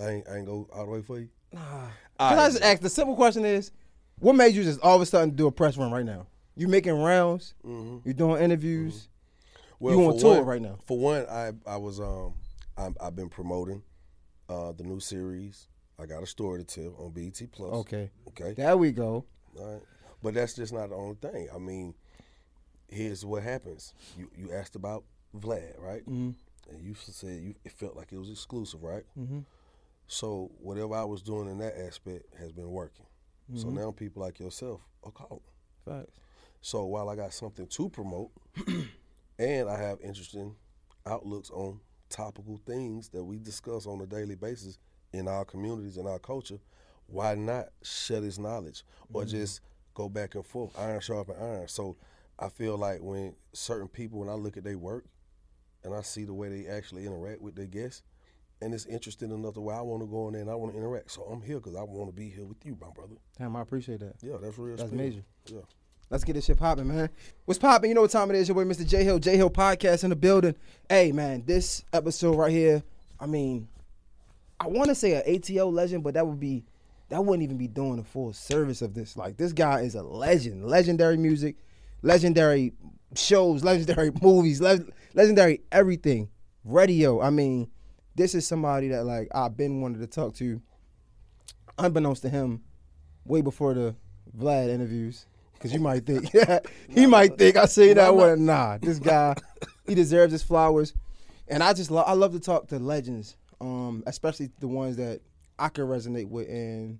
I ain't, I ain't go all the way for you. Nah. All Can I just ask? The simple question is, what made you just all of a sudden do a press run right now? You making rounds? Mhm. You doing interviews? Well, You on for tour one- right now? For one, I I was um I'm, I've been promoting uh the new series. I got a story to tell on BET Plus. Okay, Okay. there we go. All right. But that's just not the only thing. I mean, here's what happens. You you asked about Vlad, right? Mhm. And you said you it felt like it was exclusive, right? Mhm. So whatever I was doing in that aspect has been working. So Mhm. now people like yourself are calling. Facts. So while I got something to promote, and I have interesting outlooks on topical things that we discuss on a daily basis in our communities and our culture, why not share this knowledge or just go back and forth, iron sharpen iron? So I feel like when certain people, when I look at their work and I see the way they actually interact with their guests, and it's interesting enough to way I want to go in there and I want to interact. So I'm here because I want to be here with you, my brother. Damn, I appreciate that. Yeah, that's real. That's major. Yeah. Let's get this shit popping, man. What's popping? You know what time it is. Your boy, Mr. Jay Hill, Jay Hill Podcast in the building. Hey, man, this episode right here. I mean, I want to say an ATO legend, but that would be that wouldn't even be doing the full service of this. Like this guy is a legend, legendary music, legendary shows, legendary movies, le- legendary everything. Radio. I mean, this is somebody that like I've been wanted to talk to, unbeknownst to him, way before the Vlad interviews. Cause you might think, yeah, he might think I say that one. Nah, this guy, he deserves his flowers, and I just lo- I love to talk to legends, um, especially the ones that I can resonate with, and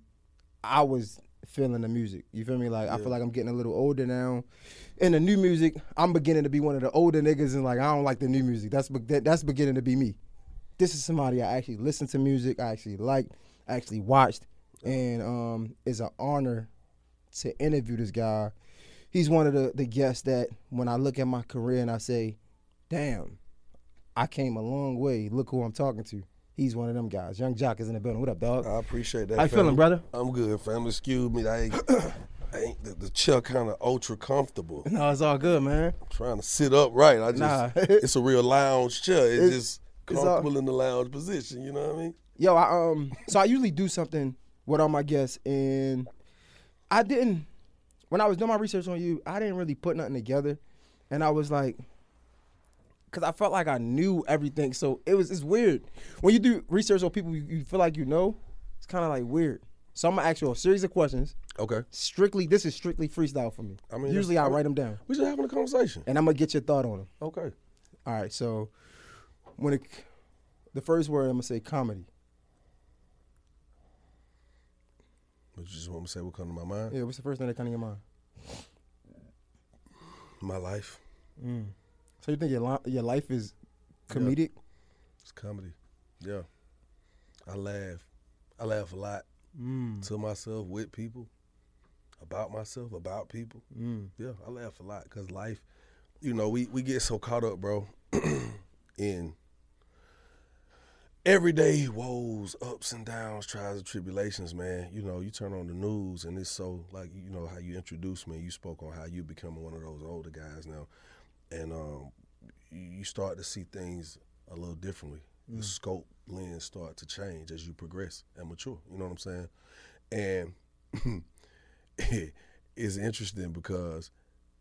I was feeling the music. You feel me? Like I feel like I'm getting a little older now. In the new music, I'm beginning to be one of the older niggas, and like I don't like the new music. That's that, that's beginning to be me. This is somebody I actually listened to music. I actually liked, I actually watched, and um, it's an honor to interview this guy. He's one of the, the guests that when I look at my career and I say, damn, I came a long way. Look who I'm talking to. He's one of them guys. Young Joc is in the building. What up, dog? I appreciate that. How you feeling, brother? I'm good, family. Excuse me. I ain't, I ain't the, the chair kind of ultra comfortable. No, it's all good, man. I'm trying to sit up right. I just Nah. it's a real lounge chair. It It's- just it's all- comfortable in the lounge position. You know what I mean? Yo, I um so I usually do something with all my guests and I didn't when I was doing my research on you, I didn't really put nothing together. And I was like cuz I felt like I knew everything. So it was it's weird. When you do research on people you, you feel like you know, it's kind of like weird. So I'm to ask you a series of questions. Okay. Strictly this is strictly freestyle for me. I mean, usually I write them down We just having a conversation. and I'm to get your thought on them. Okay. All right, so when it, the first word I'm going to say comedy. But you just want me to say what come to my mind? Yeah, what's the first thing that comes to your mind? My life. So you think your li- your life is comedic? It's comedy. Yeah. I laugh. I laugh a lot Mm. to myself, with people, about myself, about people. Mm. Yeah, I laugh a lot because life, you know, we, we get so caught up, bro, in everyday woes, ups and downs, trials and tribulations, man. You know, you turn on the news and it's so like you know how you introduced me. You spoke on how you becoming one of those older guys now, and um, you you start to see things a little differently. The scope lens start to change as you progress and mature. You know what I'm saying? And it's interesting because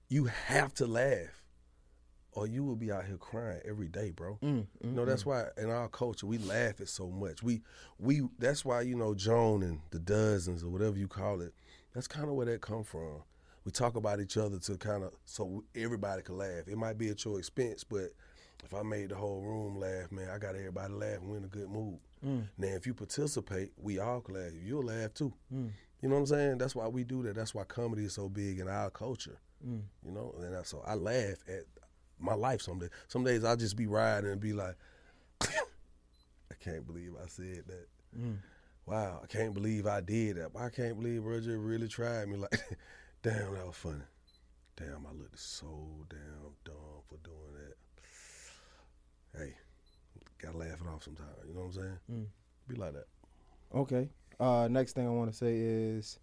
you have to laugh or you will be out here crying every day, bro. Mm, mm You know, that's mm. why in our culture we laugh at so much. We we that's why, you know, Joan and the dozens or whatever you call it, that's kind of where that come from. We talk about each other to kind of so everybody can laugh. It might be at your expense, but if I made the whole room laugh, man, I got everybody laughing. and we in a good mood. Mm. Now, if you participate, we all can laugh. You'll laugh too. You know what I'm saying? That's why we do that. That's why comedy is so big in our culture. You know, and that's, so I laugh at my life some days. Some days I'll just be riding and be like, I can't believe I said that. Wow, I can't believe I did that. I can't believe Roger really tried me. Like, damn, that was funny. Damn, I looked so damn dumb for doing that. Hey, gotta laugh it off sometimes. You know what I'm saying? Be like that. Okay. Uh, next thing I want to say is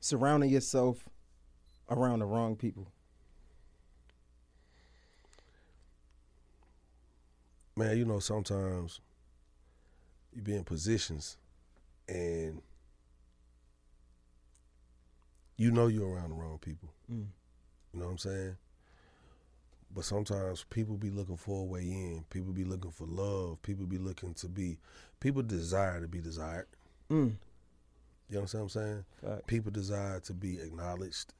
surrounding yourself around the wrong people. Man, you know, sometimes you be in positions and you know you're around the wrong people. Mm. You know what I'm saying? But sometimes people be looking for a way in. People be looking for love. People be looking to be. People desire to be desired. Mm. You know what I'm saying? Fact. People desire to be acknowledged.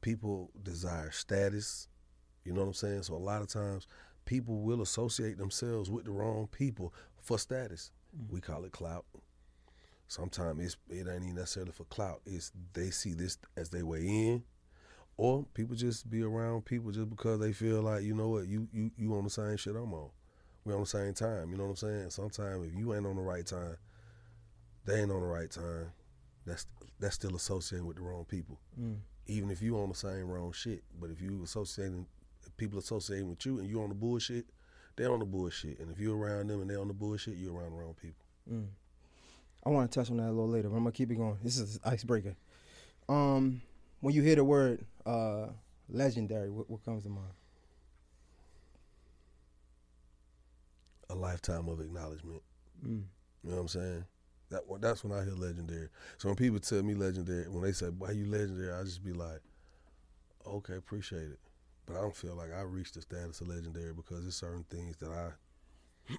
People desire status. You know what I'm saying? So a lot of times people will associate themselves with the wrong people for status. Mm. We call it clout. Sometimes it's it ain't even necessarily for clout. It's they see this as they way in. Or people just be around people just because they feel like, you know what, you you you on the same shit I'm on. We on the same time. You know what I'm saying? Sometimes if you ain't on the right time, they ain't on the right time. That's that's still associating with the wrong people. Mm. Even if you on the same wrong shit. But if you associating people associating with you and you on the bullshit, they on the bullshit. And if you're around them and they on the bullshit, you're around the wrong people. Mm. I want to touch on that a little later, but I'm gonna keep it going. This is icebreaker. Um, when you hear the word uh, legendary, what, what comes to mind? A lifetime of acknowledgement. Mm. You know what I'm saying? That that's when I hear legendary. So when people tell me legendary, when they say why you legendary, I just be like, okay, appreciate it. But I don't feel like I reached the status of legendary because there's certain things that I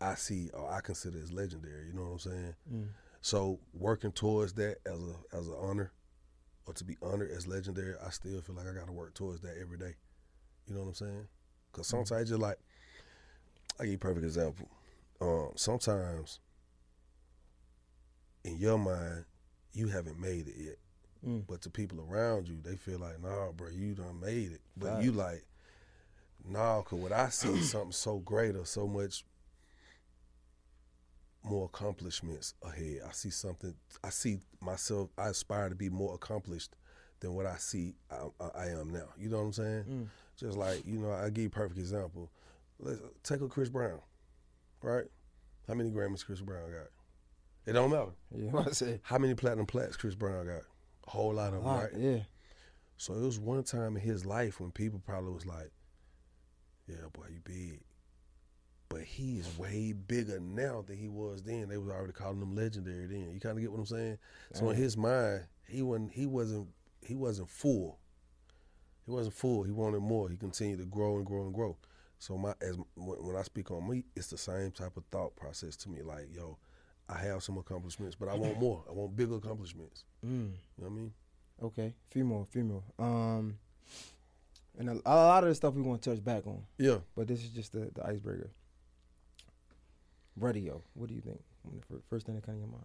I see or I consider as legendary. You know what I'm saying? Mm. So working towards that as a as an honor or to be honored as legendary, I still feel like I got to work towards that every day. You know what I'm saying? Because sometimes just like I give you a perfect example. Um, sometimes in your mind you haven't made it yet, Mm. but to people around you, they feel like, nah, bro, you done made it. But you like, nah, cause what I see is something so great or so much more accomplishments ahead. I see something. I see myself. I aspire to be more accomplished than what I see I, I, I am now. You know what I'm saying? Mm. Just like you know, I give you a perfect example. Let's take a Chris Brown, right? How many Grammys Chris Brown got? It don't matter. Yeah, what I say. How many platinum plats Chris Brown got? A whole lot of them, right? Yeah. So it was one time in his life when people probably was like, "Yeah, boy, you big," but he is way bigger now than he was then. They was already calling him legendary then. You kind of get what I'm saying? So in his mind, he wasn't he wasn't he wasn't full. He wasn't full. He wanted more. He continued to grow and grow and grow. So my as when I speak on me, it's the same type of thought process to me. Like, yo, I have some accomplishments, but I want more. I want bigger accomplishments. Mm. You know what I mean? Okay, few more, few more. Um, and a, a lot of the stuff we want to touch back on, Yeah. but this is just the, the icebreaker. Radio. What do you think? First thing that comes to your mind?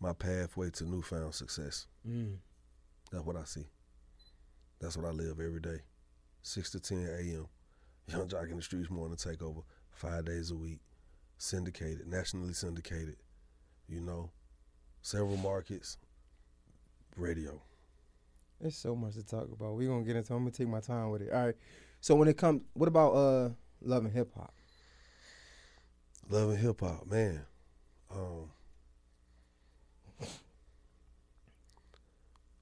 My pathway to newfound success. Mm. That's what I see. That's what I live every day. 6 to 10 a.m. Young Joc in the Streetz Morning Takeover. Five days a week. Syndicated, nationally syndicated. You know, several markets. Radio. There's so much to talk about. We're gonna get into. I'm gonna take my time with it. All right. So when it comes, what about uh love and hip hop? Love and hip hop, man. Um,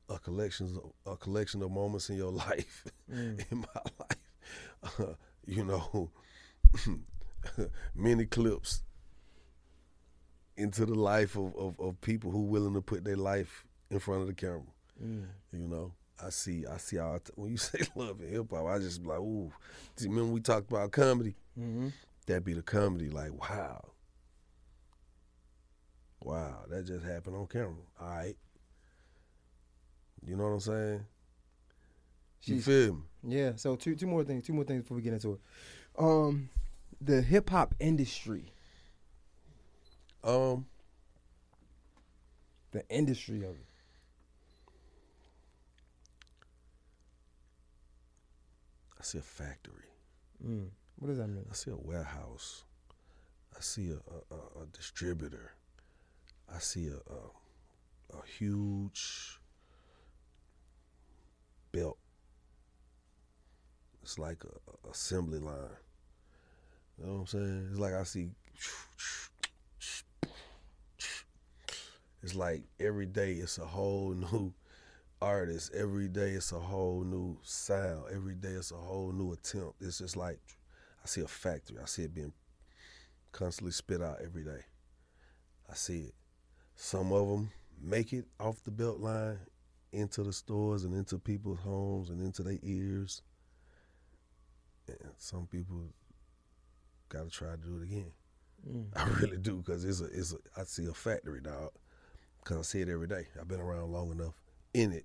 a collection, a collection of moments in your life, Mm. in my life. Uh, you know, many clips into the life of, of, of people who willing to put their life in front of the camera. Mm. You know, I see, I see how when you say love and hip hop, I just be like, ooh. See, remember we talked about comedy? Mm-hmm. that be the comedy. Like, wow, wow, that just happened on camera. All right, you know what I'm saying? You She's- feel me? Yeah. So two two more things. Two more things before we get into it. Um, the hip hop industry. Um, The industry of it. I see a factory. Mm. What does that mean? I see a warehouse. I see a a, a, distributor. I see a, a a huge belt. It's like a assembly line. You know what I'm saying? It's like I see. It's like every day it's a whole new artist. Every day it's a whole new sound. Every day it's a whole new attempt. It's just like I see a factory. I see it being constantly spit out every day. I see it. Some of them make it off the belt line into the stores and into people's homes and into their ears. And some people got to try to do it again. Mm. I really do because it's a, it's a, I see a factory, dog. Because I see it every day. I've been around long enough in it,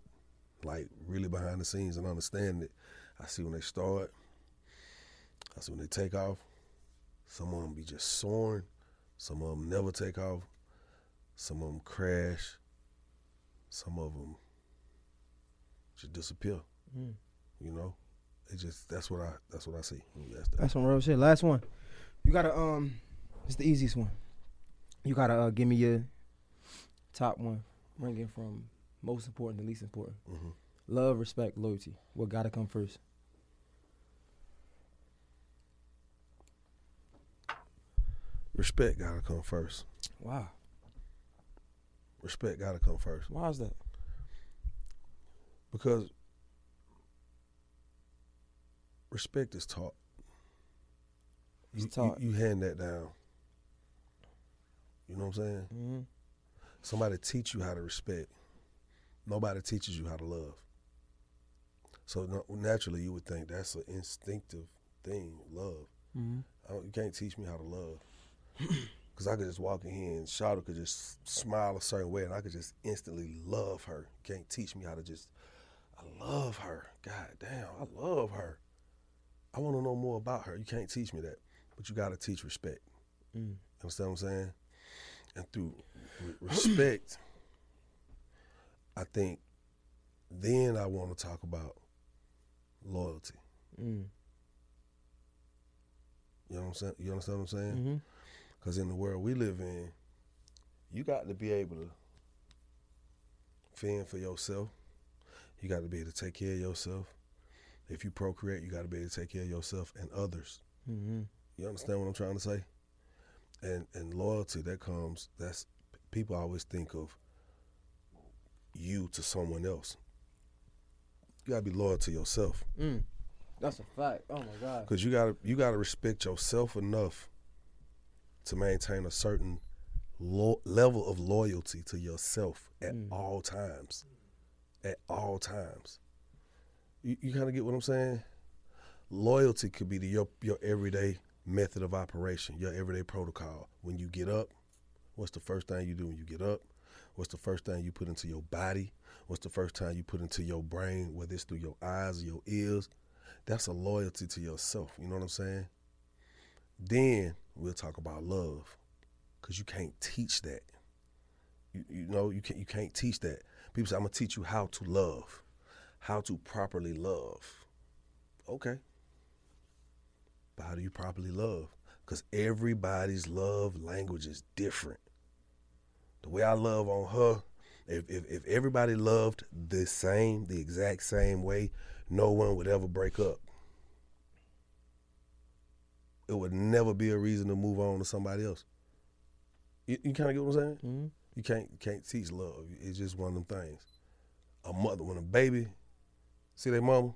like really behind the scenes and understand it. I see when they start. I see when they take off. Some of them be just soaring. Some of them never take off. Some of them crash. Some of them just disappear. Mm. You know, it just that's what I that's what I see. That's the, That's some real shit. Last one. You gotta um, it's the easiest one. You gotta uh, give me your top one, ranking from most important to least important. mhm. Love, respect, loyalty. What gotta come first? respect gotta come first. Wow. Respect gotta come first. Why is that? because respect is taught. You. You, you hand that down. You know what I'm saying? Mm-hmm. Somebody teach you how to respect. Nobody teaches you how to love. So no, naturally, you would think that's an instinctive thing, love. Mm-hmm. You can't teach me how to love. Because I could just walk in here and Shawty could just smile a certain way and I could just instantly love her. You can't teach me how to just, I love her. God damn, I love her. I want to know more about her. You can't teach me that. But you got to teach respect. Mm. You understand what I'm saying? And through re- respect, I think then I want to talk about loyalty. Mm. You know what I'm saying? You understand what I'm saying? Mm-hmm. Because in the world we live in, you got to be able to fend for yourself. You got to be able to take care of yourself. If you procreate, you got to be able to take care of yourself and others. Mm-hmm. You understand what I'm trying to say? And and loyalty that comes. That's people always think of you to someone else. You got to be loyal to yourself. Mm. That's a fact. Oh my god. Because you gotta you gotta respect yourself enough to maintain a certain lo- level of loyalty to yourself at Mm. all times. At all times. You, you kind of get what I'm saying? Loyalty could be the, your your everyday method of operation, your everyday protocol. When you get up, what's the first thing you do when you get up? What's the first thing you put into your body? What's the first time you put into your brain, whether it's through your eyes or your ears? That's a loyalty to yourself. You know what I'm saying? Then we'll talk about love, cause you can't teach that. You, you know you can't you can't teach that. People say I'm gonna teach you how to love, how to properly love. Okay, but how do you properly love? Cause everybody's love language is different. The way I love on her, if if, if everybody loved the same, the exact same way, no one would ever break up. It would never be a reason to move on to somebody else. You, you kind of get what I'm saying? Mm-hmm. You can't can't teach love. It's just one of them things. A mother when a baby see their mama,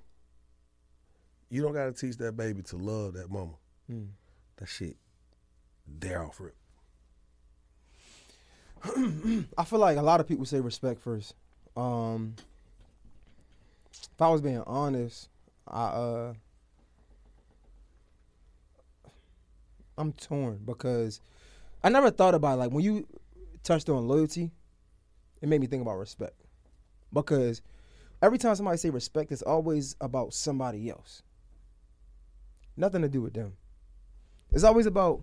you don't gotta teach that baby to love that mama. Mm. That shit, they're off rip. I feel like a lot of people say respect first. Um, if I was being honest, I uh, I'm torn because I never thought about like when you touched on loyalty, it made me think about respect because every time somebody say respect, it's always about somebody else. Nothing to do with them. It's always about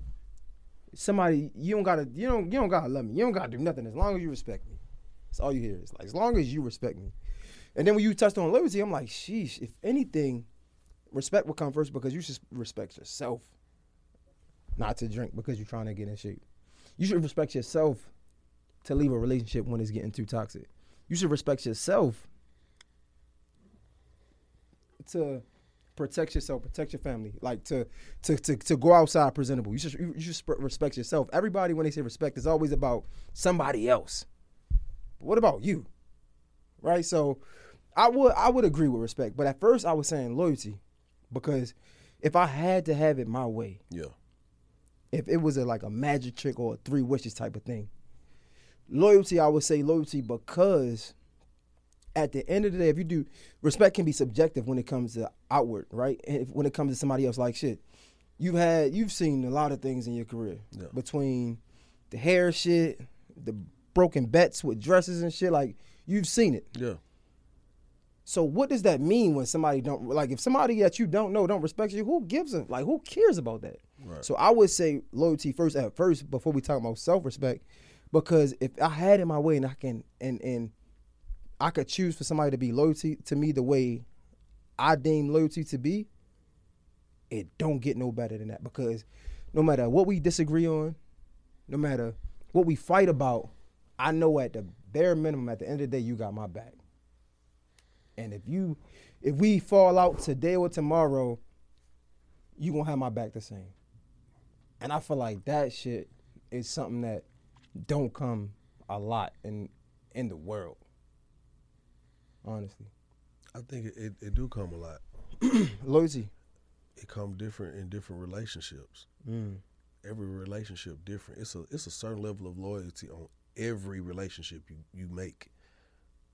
somebody you don't gotta you don't you don't gotta love me. You don't gotta do nothing as long as you respect me. That's all you hear. It's like as long as you respect me. And then when you touched on loyalty, I'm like, sheesh, if anything, respect will come first because you should respect yourself. Not to drink because you're trying to get in shape. You should respect yourself to leave a relationship when it's getting too toxic. You should respect yourself to protect yourself, protect your family, like to to to, to go outside presentable. You should you, you should respect yourself. Everybody when they say respect is always about somebody else. But what about you? Right? So I would I would agree with respect, but at first I was saying loyalty because if I had to have it my way, Yeah. if it was a, like a magic trick or a three wishes type of thing, loyalty, I would say loyalty because at the end of the day, if you do respect can be subjective when it comes to outward, right? And if, when it comes to somebody else, like shit, you've had you've seen a lot of things in your career Yeah. between the hair shit, the broken bets with dresses and shit. Like you've seen it. Yeah. So what does that mean when somebody don't like if somebody that you don't know don't respect you? Who gives them? like who cares about that? Right. So I would say loyalty first at first before we talk about self respect, because if I had it my way and I can and and I could choose for somebody to be loyalty to me the way I deem loyalty to be, it don't get no better than that because no matter what we disagree on, no matter what we fight about, I know at the bare minimum at the end of the day you got my back. And if you if we fall out today or tomorrow, you gonna have my back the same. And I feel like that shit is something that don't come a lot in in the world. Honestly. I think it, it, it do come a lot. Loyalty. It come different in different relationships. Mm. Every relationship different. It's a it's a certain level of loyalty on every relationship you, you make.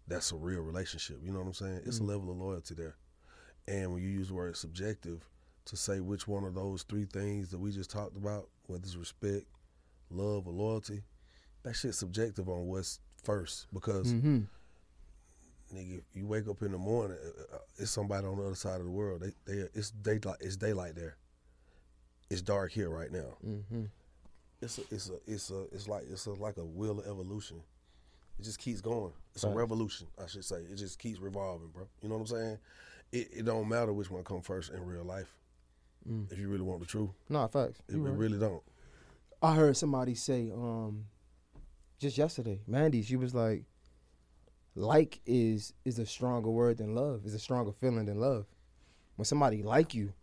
That's a real relationship. You know what I'm saying? It's a level of loyalty there. And when you use the word subjective to say which one of those three things that we just talked about, whether it's respect, love, or loyalty, that shit's subjective on what's first. Because Mm-hmm. Nigga, you wake up in the morning, uh, uh, it's somebody on the other side of the world. They, they, it's daylight. It's daylight there. It's dark here right now. Mm-hmm. It's a, it's a, it's a, it's like, it's a, like a wheel of evolution. It just keeps going. It's a revolution, I should say. It just keeps revolving, bro. You know what I'm saying? It, it don't matter which one come first in real life. Mm. If you really want the truth, No, facts. it, You it really don't. I heard somebody say, um, just yesterday, Mandy, she was like, like is is a stronger word than love. Is a stronger feeling than love. When somebody like you,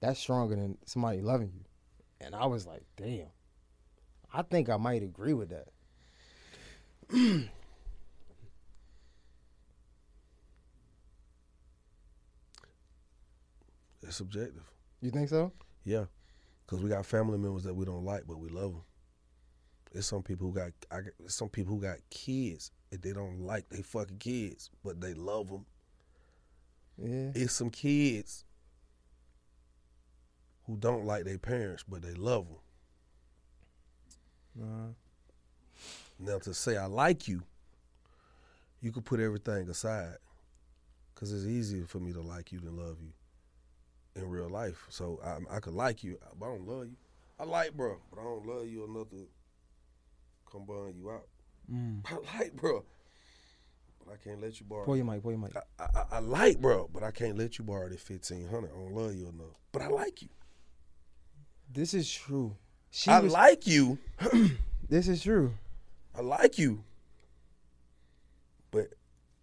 that's stronger than somebody loving you. And I was like, damn. I think I might agree with that. It's subjective. You think so? Yeah, because we got family members that we don't like, but we love them. There's some people who got, I, some people who got kids that they don't like they fucking kids, but they love them. Yeah. It's some kids who don't like their parents, but they love them. Nah. Now to say I like you, you could put everything aside, because it's easier for me to like you than love you in real life. So I, I could like you, but I don't love you. I like bro, but I don't love you enough to come buying you out. Mm. I like bro, but I can't let you borrow. Pull your mic, pull your mic. I, I, I like bro, but I can't let you borrow that fifteen hundred. I don't love you enough, but I like you. This is true. She I was, like you. this is true. I like you, but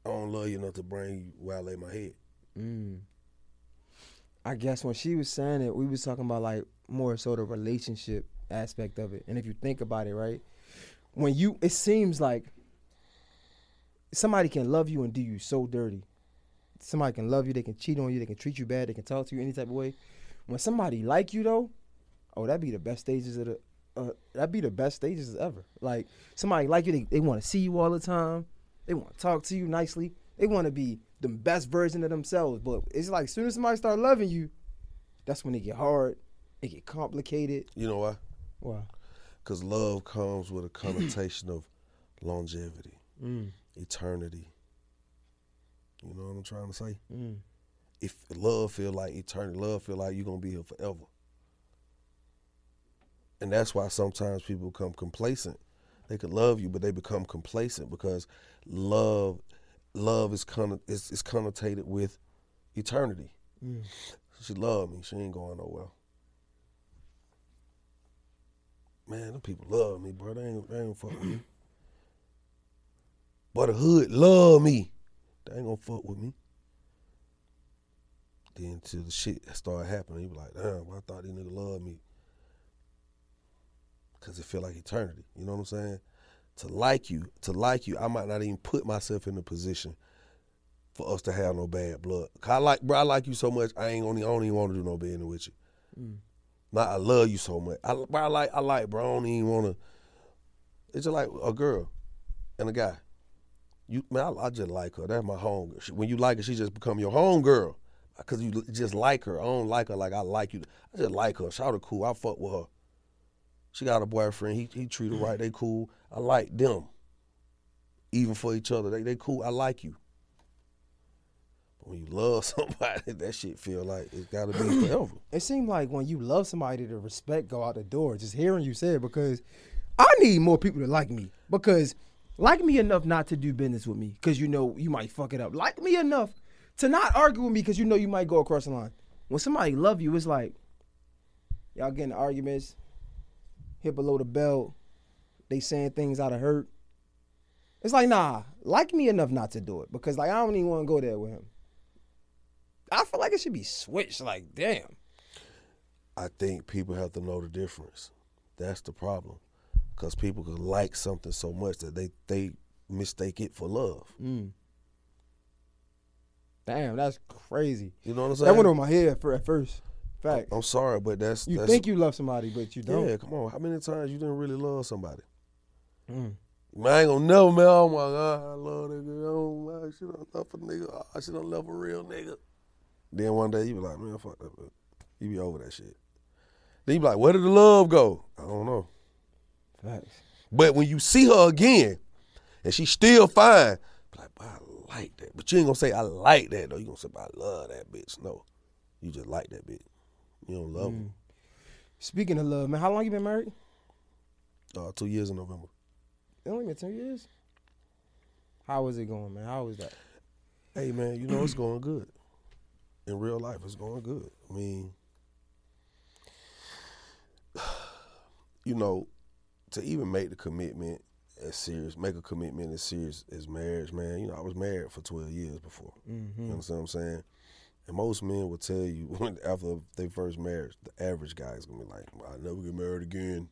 I don't love you enough to bring you where I lay my head. Mm. I guess when she was saying it, we was talking about like more sort of relationship aspect of it. And if you think about it, right, when you, it seems like somebody can love you and do you so dirty. Somebody can love you, they can cheat on you, they can treat you bad, they can talk to you any type of way. When somebody like you though, oh, that'd be the best stages of the. Uh, that'd be the best stages ever. Like somebody like you, they, they want to see you all the time. They want to talk to you nicely. They want to be the best version of themselves. But it's like as soon as somebody start loving you, that's when it get hard. It get complicated. You know why? Why? Because love comes with a connotation of longevity, Mm, eternity. You know what I'm trying to say? mm. If love feel like eternity, love feel like you're gonna be here forever. And that's why sometimes people become complacent. They could love you, but they become complacent because love, love is con- is, is connotated with eternity. Mm. She loved me. She ain't going nowhere. Man, them people love me, bro. They ain't, they ain't fuck with me. But the hood love me. They ain't gonna fuck with me. Then till the shit started happening, he was like, damn, I thought these niggas loved me. Cause it feel like eternity. You know what I'm saying? To like you, to like you, I might not even put myself in a position for us to have no bad blood. 'Cause I like, bro, I like you so much. I ain't only, I don't even want to do no business with you. Mm. Not, I love you so much. I, I like, I like, bro. I don't even want to. It's just like a girl and a guy. You, man, I, I just like her. That's my home. She, when you like her, she just become your home girl. Cause you just like her. I don't like her like I like you. I just like her. Shout her cool. I fuck with her. She got a boyfriend. He he treat her right. They cool. I like them. Even for each other, they they cool. I like you. But when you love somebody, that shit feel like it's gotta be forever. It seemed like when you love somebody, the respect go out the door. Just hearing you say it because I need more people to like me because like me enough not to do business with me because you know you might fuck it up. Like me enough to not argue with me because you know you might go across the line. When somebody love you, it's like y'all getting arguments, hit below the belt, they saying things out of hurt. It's like nah, like me enough not to do it because like I don't even want to go there with him. I feel like it should be switched. Like damn. I think people have to know the difference. That's the problem. Because people could like something so much that they they mistake it for love. Mm. Damn, that's crazy. You know what I'm saying? That went on my head for at first. Fact. I'm sorry, but that's you that's, think you love somebody, but you don't. Yeah, come on. How many times you didn't really love somebody? Mm. Man, I ain't gonna never, man. Oh my God, I love that girl. Oh my, she don't love a nigga. Oh, she don't love a real nigga. Then one day you be like, man, fuck that. Man. You be over that shit. Then you be like, where did the love go? I don't know. Facts. But when you see her again, and she's still fine, be like, I like that. But you ain't gonna say I like that though. You gonna say I love that bitch. No, you just like that bitch. You don't love Mm. Speaking of love, man, how long you been married? Uh, two years in November. It only been two years. How is it going, man? How is that? Hey man, you know it's going good. In real life, it's going good. I mean, you know, to even make the commitment as serious, make a commitment as serious as marriage, man. You know, I was married for twelve years before. Mm-hmm. You understand what I'm saying? And most men will tell you when after their first marriage, the average guy is gonna be like, "I'll never get married again."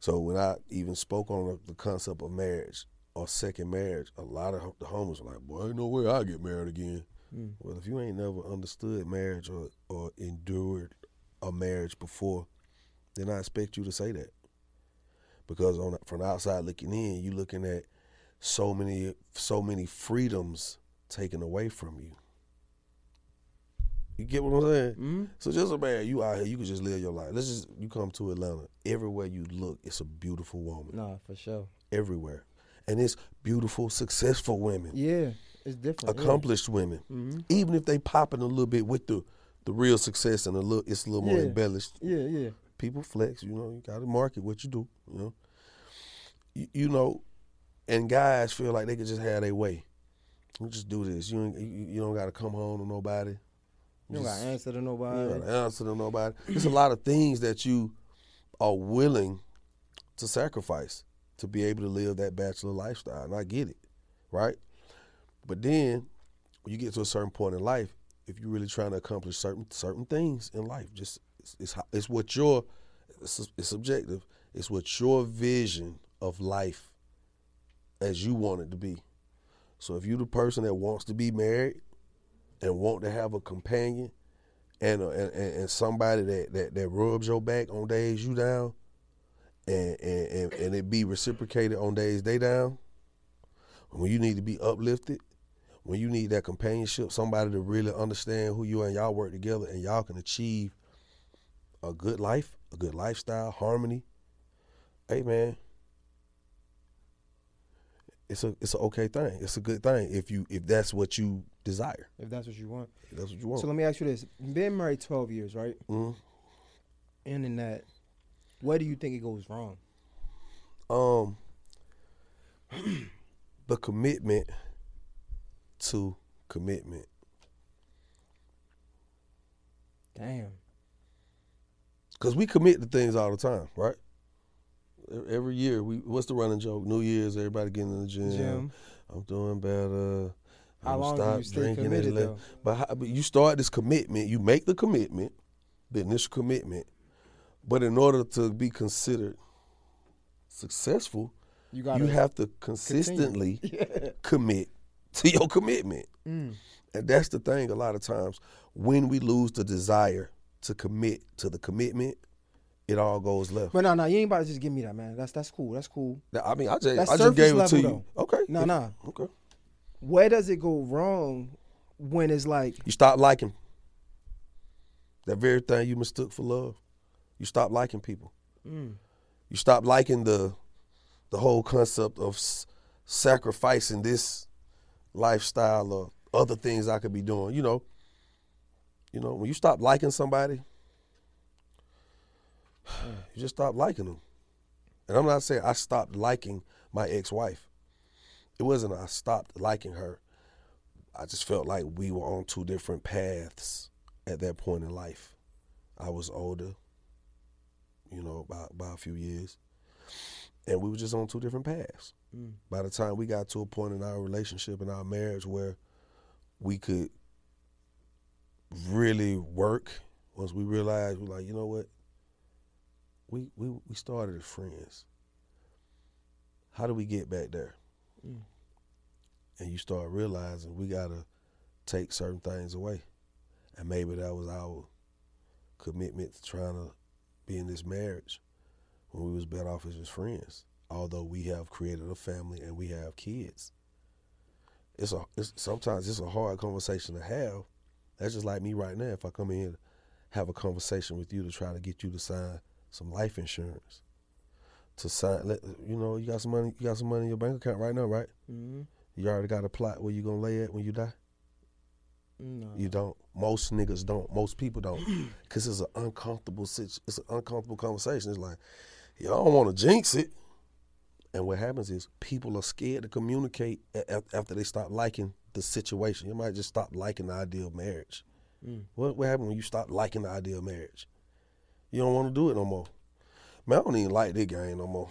So when I even spoke on the concept of marriage or second marriage, a lot of the homies were like, "Boy, ain't no way I get married again." Mm. Well, if you ain't never understood marriage or or endured a marriage before, then I expect you to say that. Because on from the outside looking in, you looking at so many so many freedoms taken away from you. You get what I'm saying? Mm-hmm. So just imagine you out here, you can just live your life. Let's just you come to Atlanta. Everywhere you look, it's a beautiful woman. Nah, for sure. Everywhere. And it's beautiful, successful women, Yeah, it's different. accomplished women. Mm-hmm. Even if they popping a little bit with the the real success and a little it's a little more Yeah. embellished. Yeah, yeah. People flex, you know, you gotta market what you do, you know. You, you know, and guys feel like they can just have their way. You just do this. You ain't, you, you don't gotta come home to nobody. You don't got to answer to You nobody. don't gotta answer to nobody. There's a lot of things that you are willing to sacrifice to be able to live that bachelor lifestyle. And I get it, right? But then when you get to a certain point in life, if you're really trying to accomplish certain certain things in life, just it's it's, it's what your it's, it's subjective. It's what your vision of life as you want it to be. So if you're the person that wants to be married and want to have a companion and and, and and somebody that, that that rubs your back on days you down, and and and, and it be reciprocated on days they down. When you need to be uplifted, when you need that companionship, somebody to really understand who you are and y'all work together and y'all can achieve a good life, a good lifestyle, harmony. Hey man, it's a it's an okay thing. It's a good thing if you if that's what you desire. If that's what you want. If that's what you want. So let me ask you this: Been married twelve years, right? Mhm. And in that, where do you think it goes wrong? um the commitment to commitment. Damn. Cause we commit to things all the time, right? Every year, we what's the running joke? New Year's, everybody getting in the gym. Jim, I'm doing better. how I'm long stop you stay drinking committed though? But, how, but you start this commitment, you make the commitment, the initial commitment. But in order to be considered successful, You You, have to consistently Yeah. commit to your commitment. Mm. And that's the thing a lot of times when we lose the desire to commit to the commitment, it all goes left. But no, no, you ain't about to just give me that, man. That's that's cool. That's cool. I mean, I just, That's I just gave it to you. Okay. No, no. Okay. Where does it go wrong when it's like, You stop liking that very thing you mistook for love. You stop liking people. mm, You stop liking the the whole concept of s- sacrificing this lifestyle or other things I could be doing. You know, you know when you stop liking somebody, you just stop liking them. And I'm not saying I stopped liking my ex-wife. It wasn't I stopped liking her. I just felt like we were on two different paths at that point in life. I was older, you know, by, by a few years. And we were just on two different paths. mm, By the time we got to a point in our relationship and our marriage where we could really work, once we realized we're like, you know what? We we we started as friends. How do we get back there? Mm. And you start realizing we gotta take certain things away. And maybe that was our commitment to trying to be in this marriage when we was better off as just friends. Although we have created a family and we have kids. It's a it's sometimes it's a hard conversation to have. That's just like me right now. If I come in have a conversation with you to try to get you to sign some life insurance. To sign let you know, you got some money you got some money in your bank account right now, right? mm, You already got a plot where you gonna lay at when you die? No. You don't. Most niggas don't. Most people don't. Cause it's an uncomfortable situ- It's an uncomfortable conversation. It's like, y'all don't want to jinx it. And what happens is people are scared to communicate a- after they stop liking the situation. You might just stop liking the idea of marriage. Mm. What what happens when you stop liking the idea of marriage? You don't want to do it no more. Man, I don't even like this game no more.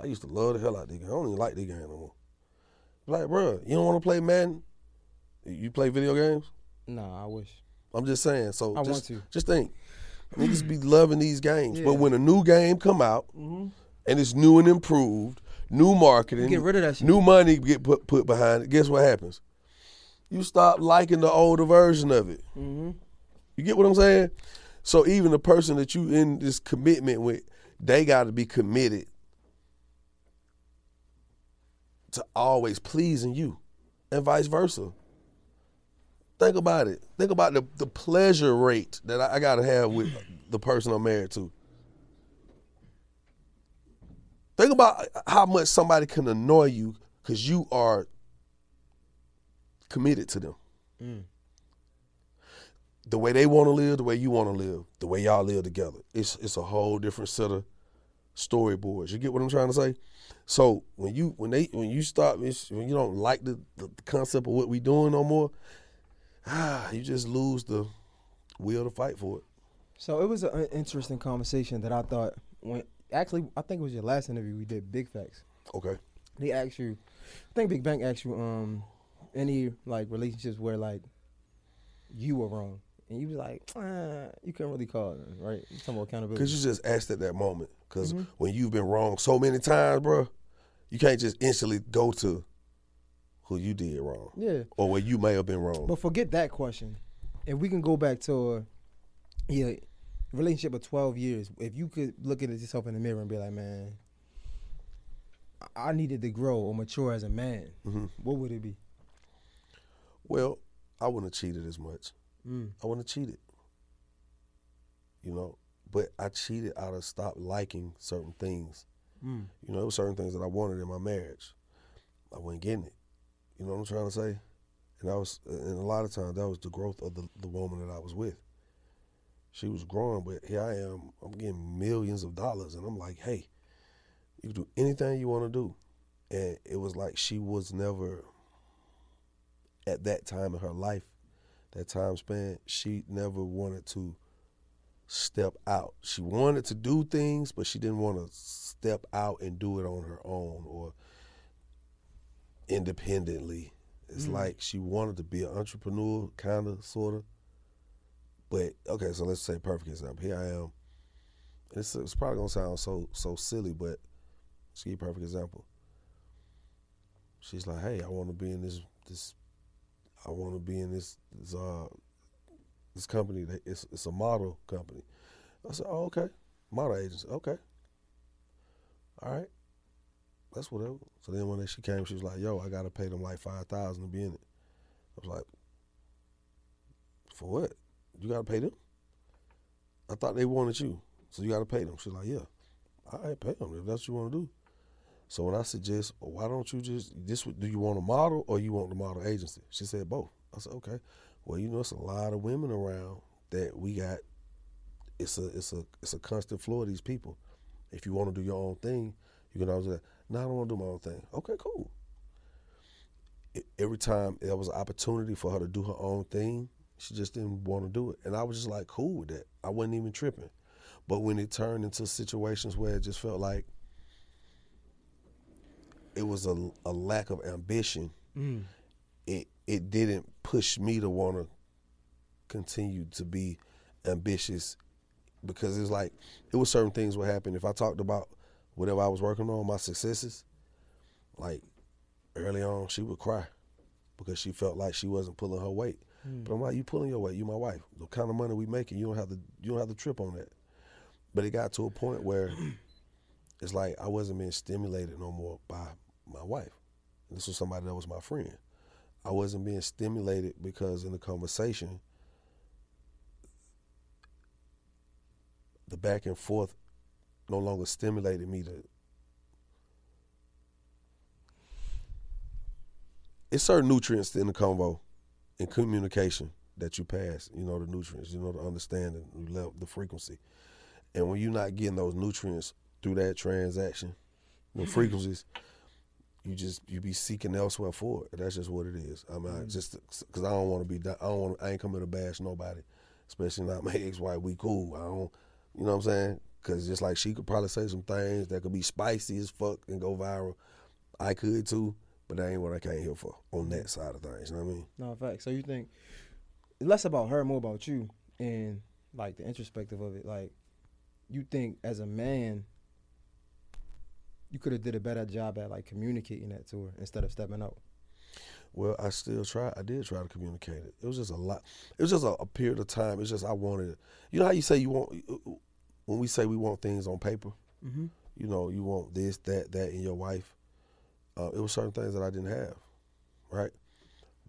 I used to love the hell out of this game. I don't even like this game no more. Like, bro, you don't want to play Madden? You play video games? Nah, I wish. I'm just saying. So I just, want to. just think, niggas be loving these games, Yeah. but when a new game come out Mm-hmm. and it's new and improved, new marketing, Get rid of that shit. new money get put put behind it. Guess what happens? You stop liking the older version of it. Mm-hmm. You get what I'm saying? So even the person that you in this commitment with, they got to be committed to always pleasing you, and vice versa. Think about it. Think about the the pleasure rate that I, I got to have with the person I'm married to. Think about how much somebody can annoy you because you are committed to them Mm. the way they want to live, the way you want to live, the way y'all live together. It's it's a whole different set of storyboards. You get what I'm trying to say? So when you when they when you start when you don't like the, the concept of what we doing no more, you just lose the will to fight for it. So it was an interesting conversation that I thought when actually I think it was your last interview we did Big Facts. Okay. They asked you, I think Big Bank asked you, um, any like relationships where like you were wrong, and you was like, ah, you couldn't really call it, right? You talking about accountability. Because you just asked at that moment. Because Mhm. when you've been wrong so many times, bro, you can't just instantly go to who you did wrong yeah, or where you may have been wrong. but forget that question. If we can go back to, uh, yeah, relationship of twelve years. If you could look at yourself in the mirror and be like, man, I- needed to grow or mature as a man. hmm What would it be? Well, I wouldn't have cheated as much. Mm. I wouldn't have cheated. You know, but I cheated out of stop liking certain things. Mm. You know, there were certain things that I wanted in my marriage. I wasn't getting it. You know what I'm trying to say? And I was, and a lot of times that was the growth of the, the woman that I was with. She was growing, but here I am. I'm getting millions of dollars, and I'm like, hey, you can do anything you want to do. And it was like she was never, at that time in her life, that time span, she never wanted to step out. She wanted to do things, but she didn't want to step out and do it on her own or independently. It's Mm. like she wanted to be an entrepreneur, kind of, sort of. But okay, so let's say perfect example. Here I am. It's, it's probably gonna sound so so silly, but Let's give a perfect example. She's like, "Hey, I want to be in this this. I want to be in this this uh this company. That it's it's a model company." I said, "Oh, okay, model agency. Okay, all right, that's whatever." So then when she came, she was like, "Yo, I gotta pay them like five thousand to be in it." I was like, "For what? You gotta pay them?" I thought they wanted you, so you gotta pay them. She's like, "Yeah, right, pay them if that's what you want to do." So when I suggest, well, why don't you just this? Do you want a model or you want the model agency? She said both. I said okay. Well, you know, it's a lot of women around that we got. It's a it's a it's a constant flow of these people. If you want to do your own thing, you can always say, "No, I don't want to do my own thing." Okay, cool. Every time there was an opportunity for her to do her own thing, she just didn't want to do it, and I was just like cool with that. I wasn't even tripping. But when it turned into situations where it just felt like it was a, a lack of ambition. Mm. It it didn't push me to want to continue to be ambitious because it's like it was certain things would happen if I talked about whatever I was working on, my successes. Like early on, she would cry because she felt like she wasn't pulling her weight. Mm. But I'm like, you pulling your weight. You my wife. The kind of money we making, you don't have to you don't have to trip on that. But it got to a point where it's like I wasn't being stimulated no more by my wife. This was somebody that was my friend. I wasn't being stimulated because in the conversation, the back and forth no longer stimulated me to. It's certain nutrients in the convo, in communication that you pass. You know the nutrients. You know the understanding, you love the frequency, and when you're not getting those nutrients through that transaction, the frequencies, you just you be seeking elsewhere for it. That's just what it is. I mean, mm-hmm. just because I don't want to be, I don't want, I ain't coming to bash nobody, especially not my ex-wife. We cool. I don't, you know what I'm saying? Because just like she could probably say some things that could be spicy as fuck and go viral, I could too. But that ain't what I came here for on that side of things. You know what I mean? No, fact. So you think less about her, more about you, and like the introspective of it. Like you think as a man you could have did a better job at like communicating that to her instead of stepping out. Well, I still try. I did try to communicate it. It was just a lot. It was just a, a period of time. It's just I wanted. You know how you say you want when we say we want things on paper. Mm-hmm. You know, you want this, that, that in your wife. Uh, it was certain things that I didn't have, right?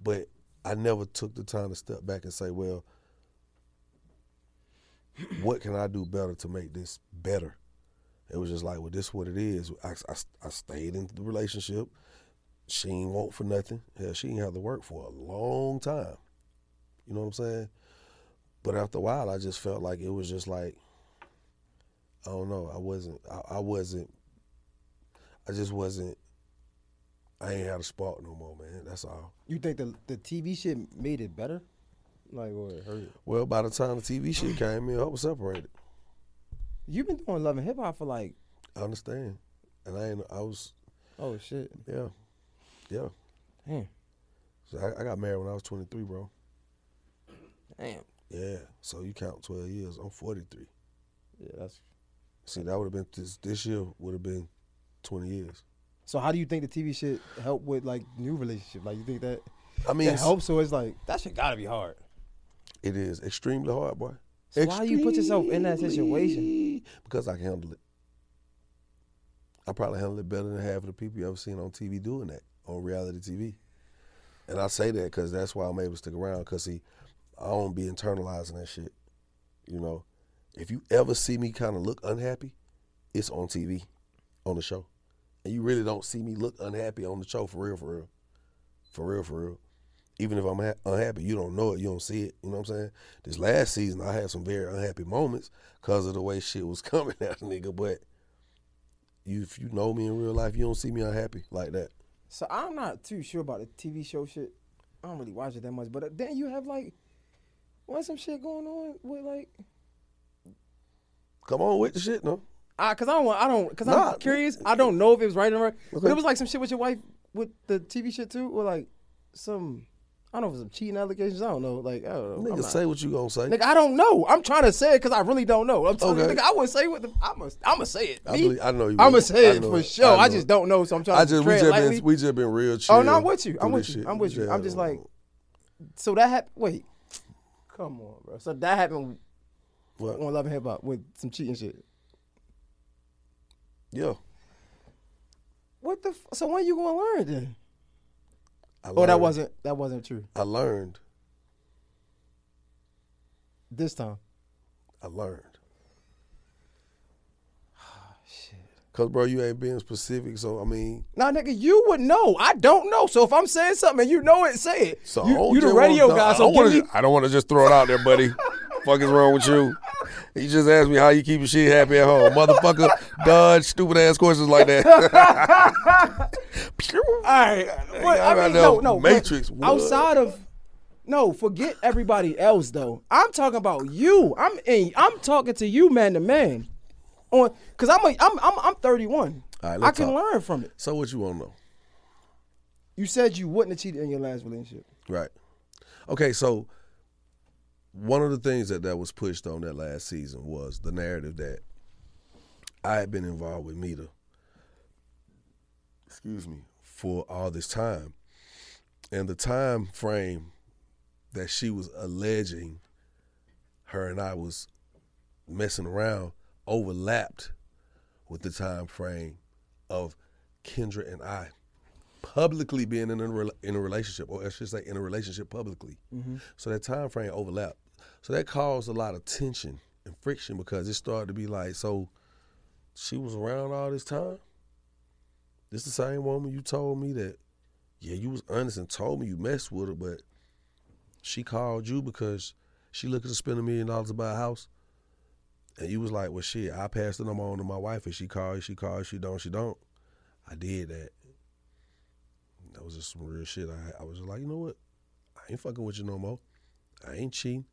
But I never took the time to step back and say, well, what can I do better to make this better? It was just like, well, this is what it is. I, I, I stayed in the relationship. She ain't want for nothing. Hell, she ain't have to work for a long time. You know what I'm saying? But after a while, I just felt like it was just like, I don't know. I wasn't. I, I wasn't. I just wasn't. I ain't had a spark no more, man. That's all. You think the the TV shit made it better? Like, or it hurt it? Well, by the time the TV shit came in, I was separated. You've been doing love and hip hop for like. I understand, and I ain't. I was. Oh shit. Yeah, yeah. Damn. So I, I got married when I was twenty three, bro. Damn. Yeah. So you count twelve years. I'm forty three. Yeah, that's. See, that would have been this. This year would have been twenty years. So how do you think the TV shit help with like new relationship? Like you think that? I mean, it helps. So it's like that shit gotta be hard. It is extremely hard, boy. So why you put yourself in that situation? Because I can handle it. I probably handle it better than half of the people you ever seen on TV doing that on reality TV. And I say that because that's why I'm able to stick around. Because see, I don't be internalizing that shit. You know, if you ever see me kind of look unhappy, it's on TV, on the show, and you really don't see me look unhappy on the show for real, for real, for real, for real even if I'm ha- unhappy, you don't know it, you don't see it. You know what I'm saying? This last season, I had some very unhappy moments because of the way shit was coming out, nigga. But you, if you know me in real life, you don't see me unhappy like that. So I'm not too sure about the TV show shit. I don't really watch it that much, but uh, then you have like, what some shit going on with like. Come on with the shit, no. I, cause I don't want, I don't, cause nah, I'm curious. I don't know if it was right or right, okay. but it was like some shit with your wife with the TV shit too, or like some. I don't know if some cheating allegations. I don't know. Like, I don't know. Nigga, say what you gonna say. Nigga, I don't know. I'm trying to say it because I really don't know. I'm telling Okay. you, nigga, I would say what the. I'm gonna, I'm gonna say it. I, believe, I know you. I'm gonna say it for sure. I I, just don't know, so I'm trying I to just we tread just lightly. been we just been real chill. Oh no, I'm with you. I'm with you. I'm with you. I'm just like, so that happened. Wait, come on, bro. So that happened What? on Love and Hip Hop with some cheating shit. Yeah. What the? F- so when you gonna learn then? I Oh, that wasn't that wasn't true I learned. this time. I learned. Ah, Cause bro, you ain't being specific. So I mean, Now, nigga, you would know. I don't know. So if I'm saying something and you know it, say it. so you, you the radio guy, so don't give wanna me. ju- I don't want to just throw it out there, buddy. Fuck is wrong with you? You just asked me how you keep your shit happy at home, motherfucker. Dodge stupid ass questions like that. All right. What, I mean, no, no no. Matrix? Outside of, no, forget everybody else though. I'm talking about you. I'm in. I'm talking to you, man to man. On, cause I'm a, I'm I'm I'm 31. All right, I can talk. learn from it. so what you want to know? You said you wouldn't have cheated in your last relationship. Right. Okay, so one of the things that, that was pushed on that last season was the narrative that I had been involved with Mita, excuse me, for all this time. And the time frame that she was alleging her and I was messing around overlapped with the time frame of Kendra and I publicly being in a, in a relationship, or I should say in a relationship publicly. Mm-hmm. So that time frame overlapped. So that caused a lot of tension and friction because it started to be like, so she was around all this time? This the same woman you told me that, yeah, you was honest and told me you messed with her, but she called you because she looking to spend a million dollars to buy a house? And you was like, well, shit, I passed the number on to my wife, and she called, she called, she don't, she don't. I did that. That was just some real shit. I I was just like, you know what? I ain't fucking with you no more. I ain't cheating.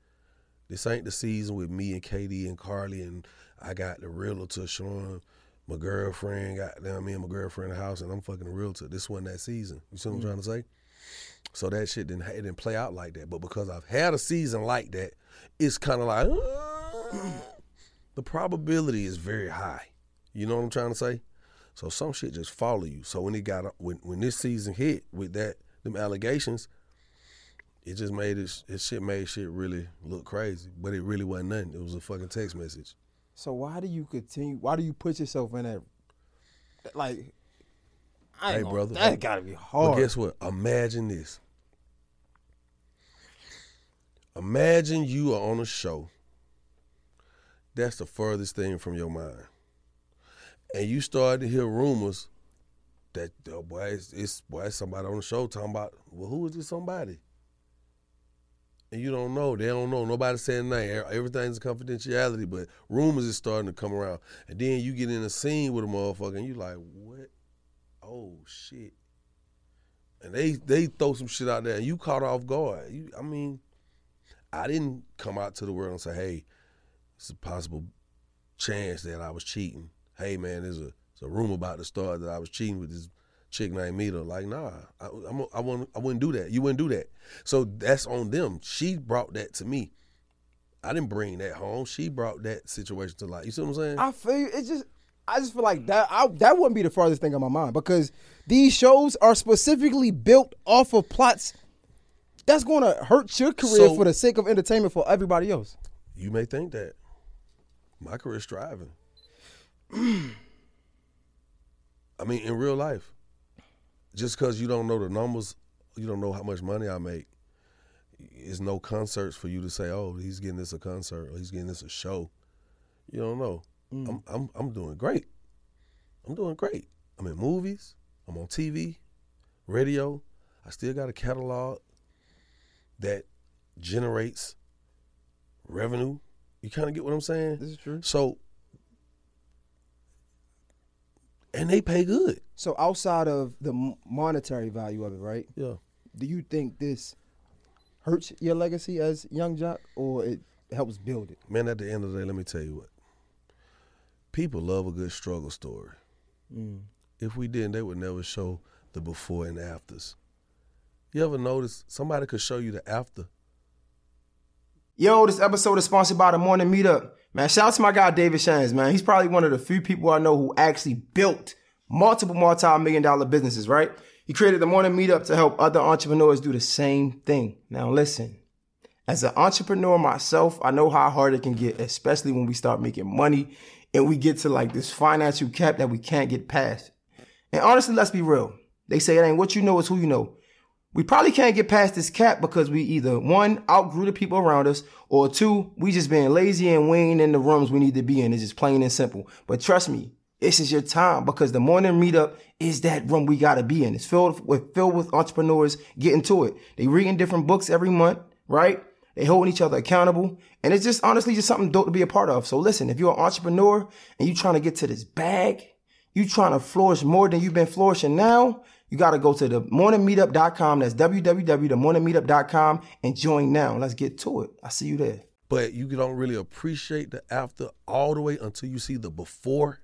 This ain't the season with me and Katie and Carly and I got the realtor showing my girlfriend got down me and my girlfriend in the house and I'm fucking the realtor. This wasn't that season. You see what I'm trying to say? So that shit didn't it didn't play out like that. But because I've had a season like that, it's kind of like uh, the probability is very high. You know what I'm trying to say? So some shit just follow you. So when it got when when this season hit with that them allegations, it just made it, it shit made shit really look crazy. But it really wasn't nothing. It was a fucking text message. So why do you continue? Why do you put yourself in that? Like, I Hey, gonna- brother. that gotta be But hard. guess what? Imagine this. Imagine you are on a show. That's the furthest thing from your mind. And you start to hear rumors that oh boy, it's, it's boy, it's somebody on the show talking about, well, who is this somebody? And you don't know. They don't know. Nobody saying name. Everything's confidentiality, but rumors is starting to come around. And then you get in a scene with a motherfucker and you like, what? Oh shit and they they throw some shit out there, and you caught off guard. You, I mean, I didn't come out to the world and say, "Hey, it's a possible chance that I was cheating." Hey, man, there's a there's a rumor about the start that I was cheating with this chick named Mita. Like, nah, I, I'm I wouldn't I wouldn't do that. You wouldn't do that. So that's on them. She brought that to me. I didn't bring that home. She brought that situation to light. You see what I'm saying? I feel. It's just I just feel like that I, that wouldn't be the farthest thing on my mind because these shows are specifically built off of plots that's going to hurt your career So- for the sake of entertainment for everybody else. You may think that. My career's thriving. I mean, in real life, just because you don't know the numbers, you don't know how much money I make. It's no concerts for you to say, "Oh, he's getting this a concert or he's getting this a show." You don't know. Mm. I'm I'm I'm doing great. I'm doing great. I'm in movies. I'm on TV, radio. I still got a catalog that generates revenue. You kind of get what I'm saying? This is true. So, and they pay good. So outside of the monetary value of it, right? Yeah. Do you think this hurts your legacy as Young Joc or it helps build it? Man, at the end of the day, let me tell you what. People love a good struggle story. Mm. If we didn't, they would never show the before and afters. You ever notice somebody could show you the after? Yo, this episode is sponsored by the Morning Meetup. Man, shout out to my guy David Shands, man. He's probably one of the few people I know who actually built multiple multi-million dollar businesses, right? He created the Morning Meetup to help other entrepreneurs do the same thing. Now listen, as an entrepreneur myself, I know how hard it can get, especially when we start making money and we get to like this financial cap that we can't get past. And honestly, let's be real. They say it ain't what you know, it's who you know. We probably can't get past this cap because we either one, outgrew the people around us, or two, we just being lazy and we ain't in the rooms we need to be in. It's just plain and simple. But trust me, this is your time because the morning meetup is that room we gotta be in. It's filled with filled with entrepreneurs getting to it. They reading different books every month, right? They holding each other accountable. And it's just honestly just something dope to be a part of. So listen, if you're an entrepreneur and you trying to get to this bag, you trying to flourish more than you've been flourishing now, you got to go to the morningmeetup.com. That's www.themorningmeetup.com and join now. Let's get to it. I see you there. But you don't really appreciate the after all the way until you see the before.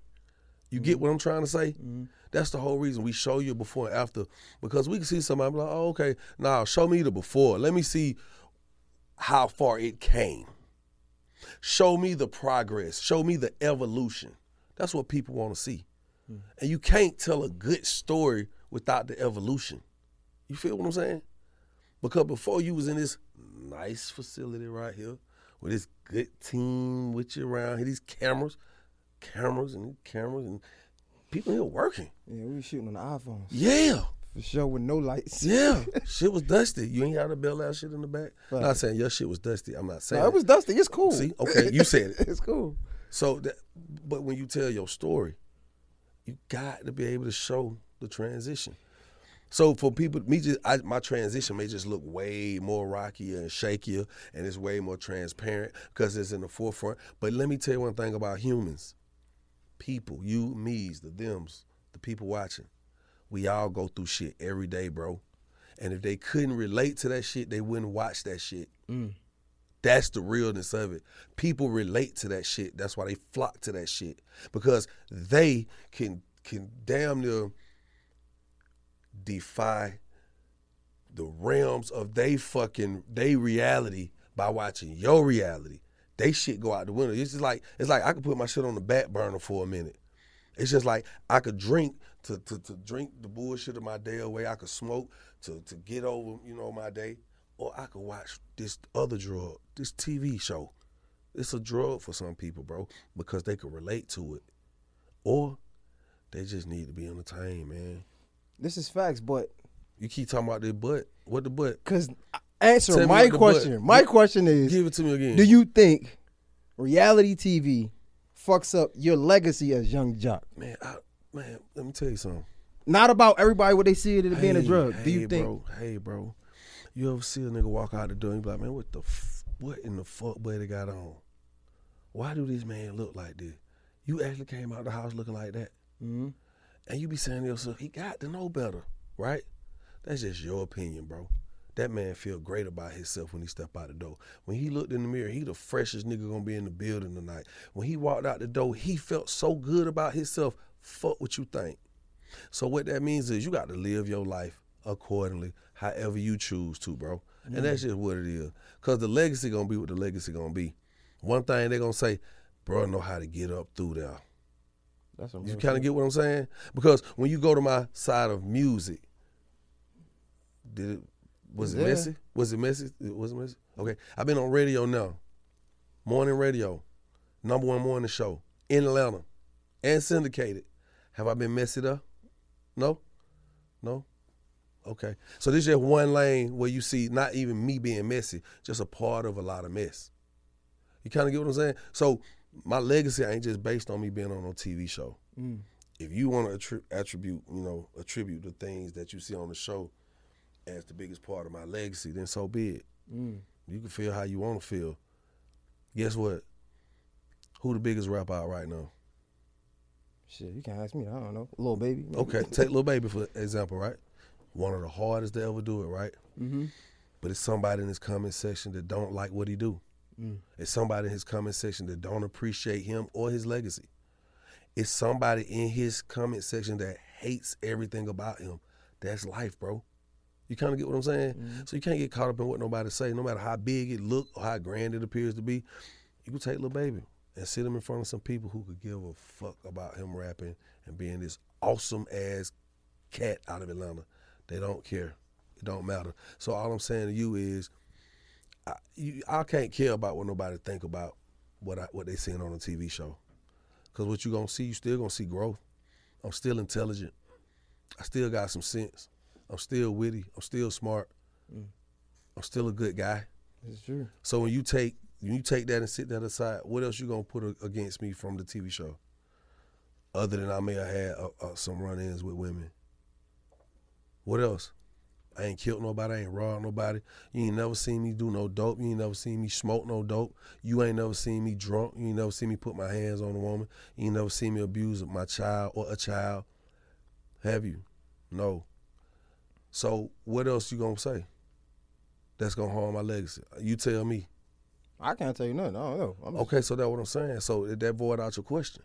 You mm-hmm. get what I'm trying to say? Mm-hmm. That's the whole reason we show you before and after because we can see somebody like, oh, okay, now show me the before. Let me see how far it came. Show me the progress. Show me the evolution. That's what people want to see. Mm-hmm. And you can't tell a good story without the evolution. You feel what I'm saying? Because before you was in this nice facility right here with this good team with you around here, these cameras, cameras and cameras and people here working. Yeah, we were shooting on the iPhones. Yeah. For sure with no lights. Yeah. shit was dusty. You ain't got to Bel out shit in the back. Right. Not saying your shit was dusty. I'm not saying no, it was dusty. It's cool. See? Okay, you said it. it's cool. So that but when you tell your story, you got to be able to show the transition. So for people, me just I, my transition may just look way more rockier and shakier, and it's way more transparent because it's in the forefront. But let me tell you one thing about humans: people, you, me's, the them's, the people watching. We all go through shit every day, bro. And if they couldn't relate to that shit, they wouldn't watch that shit. Mm. That's the realness of it. People relate to that shit. That's why they flock to that shit because they can can damn near defy the realms of they fucking they reality by watching your reality. They shit go out the window. It's just like it's like I could put my shit on the back burner for a minute. It's just like I could drink to, to, to drink the bullshit of my day away. I could smoke to, to get over, you know, my day. Or I could watch this other drug, this TV show. It's a drug for some people, bro, because they can relate to it. Or they just need to be entertained, man. This is facts, but you keep talking about the butt. What the butt? Because answer my question. My question is: Give it to me again. Do you think reality TV fucks up your legacy as Young Joc? Man, I, man, let me tell you something. Not about everybody what they see it as hey, being a drug. Hey, do you think? Bro, hey, bro, you ever see a nigga walk out the door and be like, man, what the, f- what in the fuck, boy, they got on? Why do this man look like this? You actually came out the house looking like that. Mm-hmm. And you be saying to yourself, he got to know better, right? That's just your opinion, bro. That man feel great about himself when he step out the door. When he looked in the mirror, he the freshest nigga gonna be in the building tonight. When he walked out the door, he felt so good about himself. Fuck what you think. So what that means is you got to live your life accordingly, however you choose to, bro. Mm. And that's just what it is. Cause the legacy gonna be what the legacy gonna be. One thing they gonna say, bro, know how to get up through there. That's you kind of get what I'm saying? Because when you go to my side of music, did it was it messy? Was it messy? It was it messy? Okay. I've been on radio now. Morning radio. Number one morning show in Atlanta. And syndicated. Have I been messy up? No? No? Okay. So this is just one lane where you see not even me being messy, just a part of a lot of mess. You kind of get what I'm saying? So my legacy ain't just based on me being on a TV show. Mm. If you want to attri- attribute, you know, attribute the things that you see on the show as the biggest part of my legacy, then so be it. Mm. You can feel how you want to feel. Guess what? Who the biggest rapper out right now? Shit, you can't ask me. I don't know. Lil Baby. Maybe. Okay, take Lil Baby for example, right? One of the hardest to ever do it, right? Mm-hmm. But it's somebody in this comment section that don't like what he do. Mm. It's somebody in his comment section that don't appreciate him or his legacy. It's somebody in his comment section that hates everything about him. That's life, bro. You kind of get what I'm saying? So you can't get caught up in what nobody say, no matter how big it look or how grand it appears to be. You can take Lil Baby and sit him in front of some people who could give a fuck about him rapping and being this awesome ass cat out of Atlanta. They don't care. It don't matter. So all I'm saying to you is, I, you, I can't care about what nobody think about what I, what they seeing on a TV show. Cause what you gonna see, you still gonna see growth. I'm still intelligent. I still got some sense. I'm still witty. I'm still smart. I'm still a good guy. It's true. So when you take when you take that and sit that aside, what else you gonna put a- against me from the TV show? Other than I may have had uh, uh, some run-ins with women. What else? I ain't killed nobody. I ain't robbed nobody. You ain't never seen me do no dope. You ain't never seen me smoke no dope. You ain't never seen me drunk. You ain't never seen me put my hands on a woman. You ain't never seen me abuse my child or a child. Have you? No. So what else you gonna say? That's gonna harm my legacy. You tell me. I can't tell you nothing. I don't know. Just, Okay, so that's what I'm saying. So that void out your question?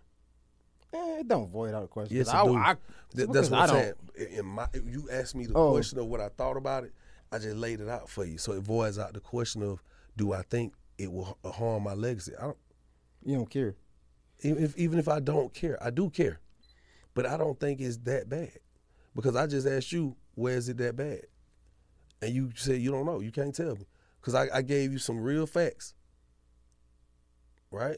It don't void out the question. Yes, I, do. I, Th- that's what I I'm don't- saying. In my, you asked me the Oh. question of what I thought about it, I just laid it out for you. So it voids out the question of do I think it will harm my legacy? I don't. You don't care. Even if, even if I don't care, I do care, but I don't think it's that bad because I just asked you where is it that bad, and you said you don't know. You can't tell me because I, I gave you some real facts, right?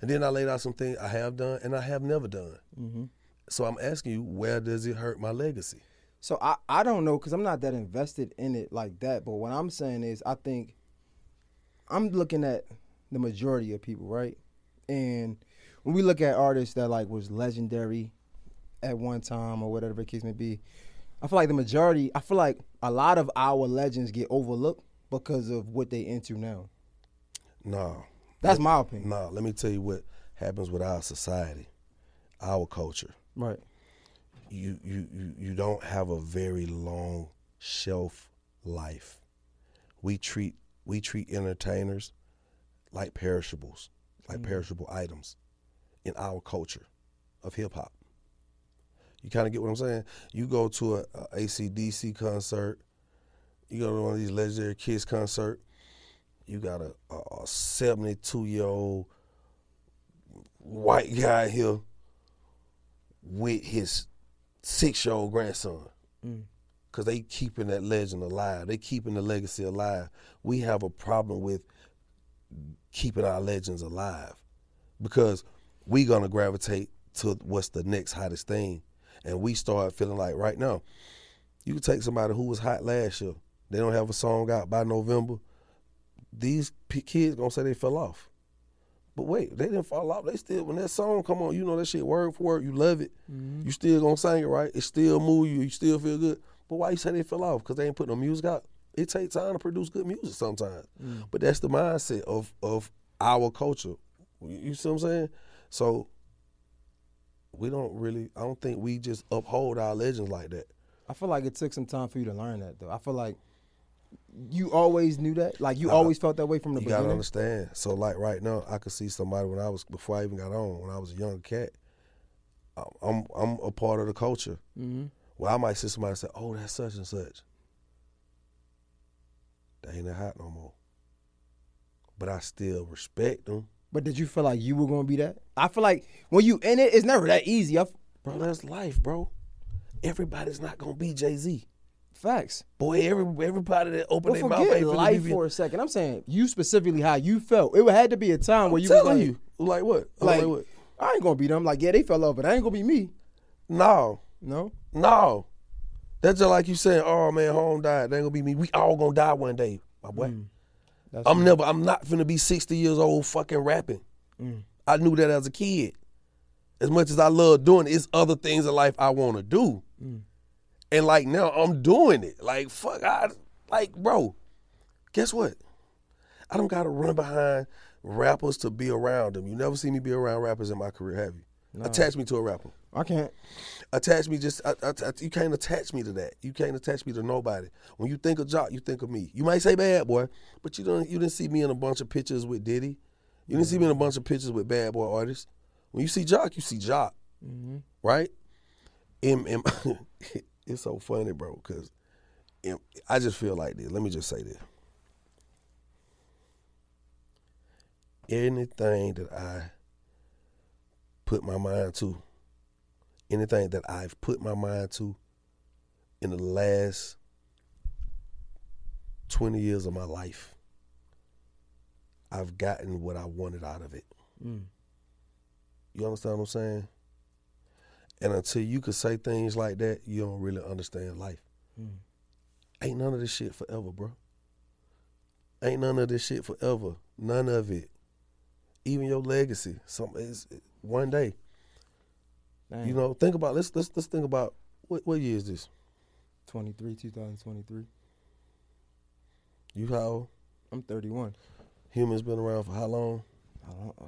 And then I laid out some things I have done and I have never done. Mm-hmm. So I'm asking you, where does it hurt my legacy? So I, I don't know because I'm not that invested in it like that. But what I'm saying is, I think I'm looking at the majority of people, right? And when we look at artists that like was legendary at one time or whatever the case may be, I feel like the majority, I feel like a lot of our legends get overlooked because of what they into now. No, That's my opinion. no. Let me tell you what happens with our society, our culture. Right. You you you you don't have a very long shelf life. We treat we treat entertainers like perishables, like mm. perishable items in our culture of hip hop. You kind of get what I'm saying? You go to a, a ACDC concert, you go to one of these legendary Kiss concert, you got a, a 72 year old white guy here with his six year old grandson. Mm. Cause they keeping that legend alive. They keeping the legacy alive. We have a problem with keeping our legends alive because we gonna gravitate to what's the next hottest thing, and we start feeling like right now, you can take somebody who was hot last year. They don't have a song out by November. These p- kids gonna say they fell off. But wait, they didn't fall off. They still when that song come on, you know that shit word for word. You love it. Mm-hmm. You still gonna sing it right. It still move you. You still feel good. But why you say they fell off? Because they ain't put no music out. It takes time to produce good music sometimes. Mm. But that's the mindset of of our culture. You see what I'm saying? So we don't really. I don't think we just uphold our legends like that. I feel like it took some time for you to learn that, though. I feel like you always knew that. Like you always felt that way from the beginning. You gotta understand. So like right now, I could see somebody when I was before I even got on when I was a young cat. I'm I'm, I'm a part of the culture. Mm-hmm. Well, I might see somebody say, "Oh, that's such and such." They ain't that hot no more. But I still respect them, But did you feel like you were gonna be that? I feel like when you in it, it's never that easy. I f- bro. That's life, bro. Everybody's not gonna be Jay Z. facts. Boy, every everybody that opened their mouth ain't life for a second. I'm saying you specifically how you felt. It had to be a time where I'm you was telling like, you, like what? I'm like, like what? I ain't gonna be them. Like, yeah, they fell off, but I ain't gonna be me. No, No, no. That's just like you saying, "Oh man, home died. They ain't gonna be me. We all gonna die one day, my boy." Mm. I'm never. I'm not finna be 60 years old fucking rapping. Mm. I knew that as a kid. As much as I love doing it, it's other things in life I want to do. Mm. And like now, I'm doing it. Like fuck, I like bro. Guess what? I don't gotta run behind rappers to be around them. You never see me be around rappers in my career, have you? Attach me to a rapper. I can't. Attach me just I, I, I- you can't attach me to that. You can't attach me to nobody. When you think of Joc, you think of me. You might say bad boy, but you don't you didn't see me in a bunch of pictures with Diddy. You didn't see me in a bunch of pictures with bad boy artists. When you see Joc, you see Joc. Mm-hmm. Right? And, and it's so funny, bro, because I just feel like this. Let me just say this. Anything that I put my mind to, anything that I've put my mind to in the last 20 years of my life, I've gotten what I wanted out of it. Mm. You understand what I'm saying? And until you can say things like that, you don't really understand life. Mm. Ain't none of this shit forever, bro. Ain't none of this shit forever. None of it. Even your legacy. Some is one day. Dang. You know, think about let's let's let's think about what what year is this? 23, 2023. You how old? I'm 31. Humans been around for how long? I don't, uh,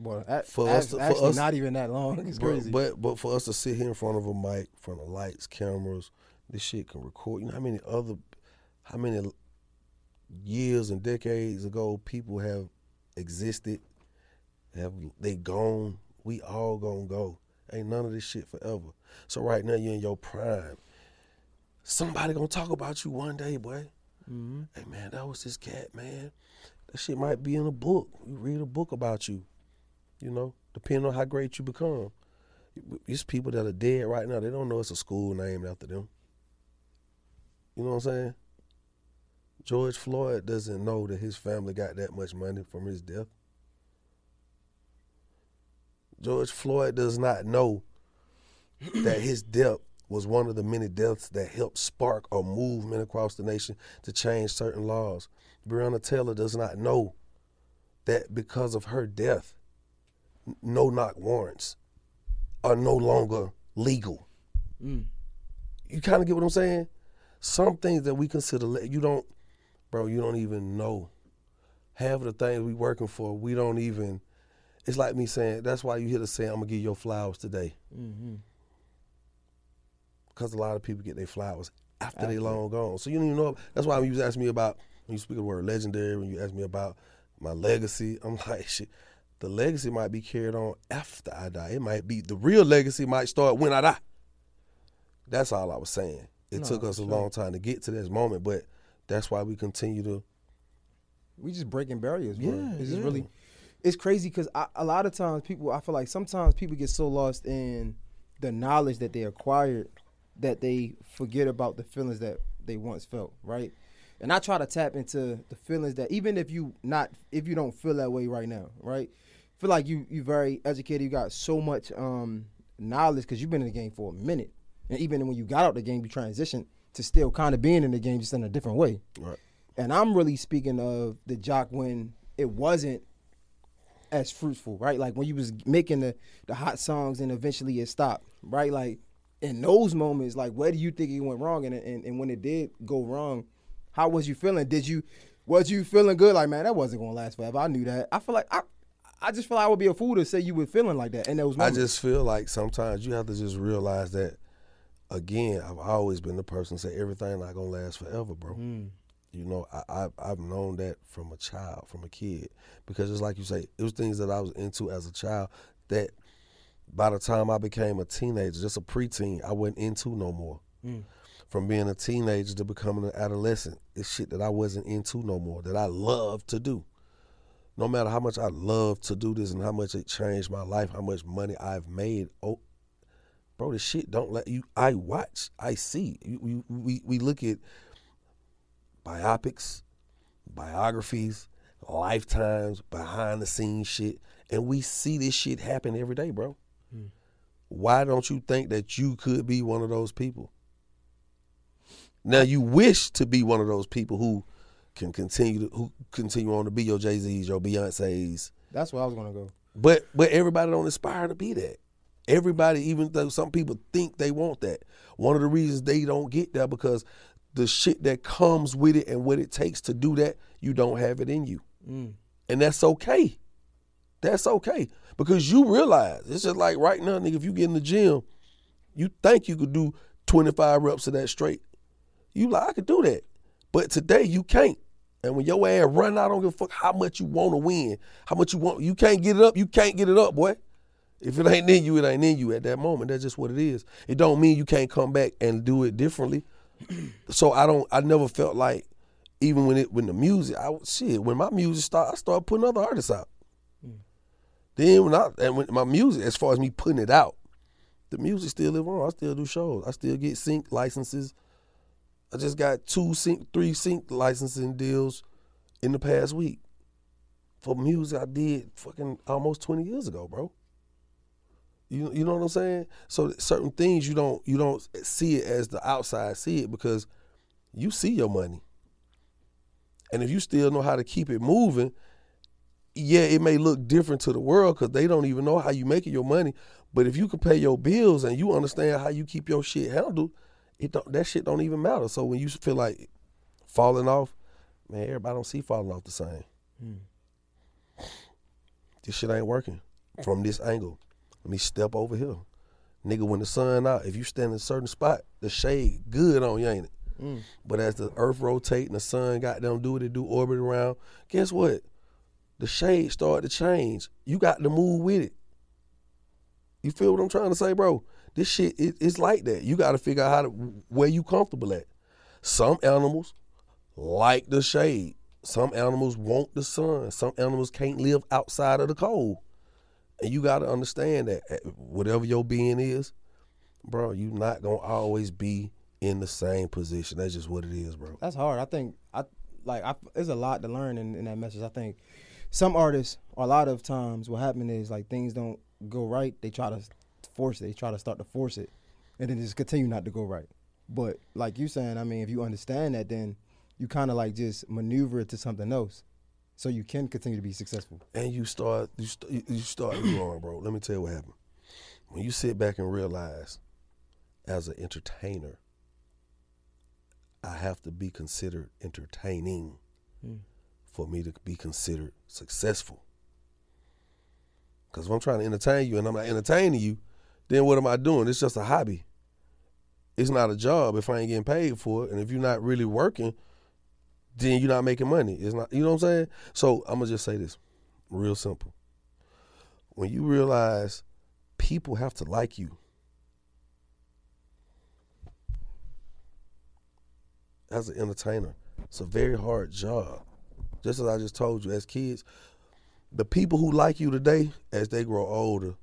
well, For us to- for actually, us- not even that long. It's But- crazy. But but for us to sit here in front of a mic, in front of lights, cameras, this shit can record. You know how many other, how many years and decades ago people have existed, have they gone? We all gonna go. Ain't none of this shit forever. So right now you're in your prime. Somebody gonna talk about you one day, boy. hmm Hey man, that was this cat, man. That shit might be in a book. You read a book about you. You know, depending on how great you become. It's people that are dead right now. They don't know it's a school named after them. You know what I'm saying? George Floyd doesn't know that his family got that much money from his death. George Floyd does not know that his death was one of the many deaths that helped spark a movement across the nation to change certain laws. Breonna Taylor does not know that because of her death, no knock warrants are no longer legal. Mm. You kind of get what I'm saying? Some things that we consider, you don't, bro, you don't even know. Half of the things we working for, we don't even, it's like me saying, that's why you hear the saying, I'm to give you your flowers today. hmm because a lot of people get their flowers after, they long gone. So you don't even know. That's why when you was asking me about when you speak of the word legendary, when you ask me about my legacy, I'm like, shit. The legacy might be carried on after I die. It might be the real legacy might start when I die. That's all I was saying. It No, took us a sure. long time to get to this moment, but that's why we continue to. We just breaking barriers, bro. Yeah, it's just yeah. really, it's crazy because a lot of times people, I feel like sometimes people get so lost in the knowledge that they acquired that they forget about the feelings that they once felt, right? And I try to tap into the feelings that even if you not if you don't feel that way right now, right? Feel like you you very educated, you got so much um knowledge because you've been in the game for a minute, and even when you got out the game, you transitioned to still kind of being in the game just in a different way. Right. And I'm really speaking of the Joc when it wasn't as fruitful, right? Like when you was making the the hot songs and eventually it stopped, right? Like in those moments, like where do you think it went wrong? And and, and when it did go wrong, how was you feeling? Did you was you feeling good? Like man, that wasn't gonna last forever. I knew that. I feel like I I just feel like I would be a fool to say you were feeling like that in those I moments. just feel like sometimes you have to just realize that. Again, I've always been the person to say everything not gonna last forever, bro. Mm. You know, I, I I've known that from a child, from a kid, because it's like you say, it was things that I was into as a child that by the time I became a teenager, just a preteen, I wasn't into no more. Mm. From being a teenager to becoming an adolescent, it's shit that I wasn't into no more that I love to do. No matter how much I love to do this and how much it changed my life, how much money I've made, oh, bro, this shit don't let you. I watch, I see. You, you, we we look at biopics, biographies, lifetimes, behind the scenes shit, and we see this shit happen every day, bro. Hmm. Why don't you think that you could be one of those people? Now you wish to be one of those people who can continue to who continue on to be your Jay Z's, your Beyonces, That's where I was gonna go. but but everybody don't aspire to be that. Everybody, even though some people think they want that, one of the reasons they don't get that because the shit that comes with it and what it takes to do that, you don't have it in you, Mm. and that's okay. That's okay because you realize it's just like right now, nigga. If you get in the gym, you think you could do twenty five reps of that straight. You like I could do that, but today you can't. And when your ass run I don't give a fuck how much you want to win, how much you want. You can't get it up. You can't get it up, boy. If it ain't in you, it ain't in you at that moment. That's just what it is. It don't mean you can't come back and do it differently. so I don't. I never felt like even when it when the music, I shit when my music start, I start putting other artists out. Then when I and when my music, as far as me putting it out, the music still live on. I still do shows. I still get sync licenses. I just got two sync, three sync licensing deals in the past week for music I did fucking almost twenty years ago, bro. You you know what I'm saying? So certain things you don't you don't see it as the outside see it because you see your money. And if you still know how to keep it moving, yeah, it may look different to the world because they don't even know how you making your money. But if you can pay your bills and you understand how you keep your shit handled, it don't, that shit don't even matter. So when you feel like falling off, man, everybody don't see falling off the same. Hmm. This shit ain't working from this angle. Let me step over here. Nigga, when the sun out, if you stand in a certain spot, the shade good on you, ain't it? Hmm. But as the earth rotate and the sun got them do what it do, orbit around, guess what? The shade start to change. You got to move with it. You feel what I'm trying to say, bro? This shit, it, it's like that. You got to figure out how to where you comfortable at. Some animals like the shade. Some animals want the sun. Some animals can't live outside of the cold. And you got to understand that eh, whatever your being is, bro, you not gonna always be in the same position. That's just what it is, bro. That's hard. I think I like I, there's a lot to learn in, in that message. I think some artists, a lot of times, what happens is like things don't go right. They try to force it. They try to start to force it, and then just continue not to go right. But like you saying, I mean, if you understand that, then you kind of like just maneuver it to something else, so you can continue to be successful. and you start you, st- you start growing, bro. Let me tell you what happened. When you sit back and realize, as an entertainer, I have to be considered entertaining hmm. for me to be considered successful. Because if I'm trying to entertain you and I'm not entertaining you, then what am I doing? It's just a hobby. It's not a job if I ain't getting paid for it. And if you're not really working, then you're not making money. It's not, you know what I'm saying? So I'm gonna just say this, real simple. When you realize people have to like you, as an entertainer, it's a very hard job. Just as I just told you, as kids, the people who like you today, as they grow older,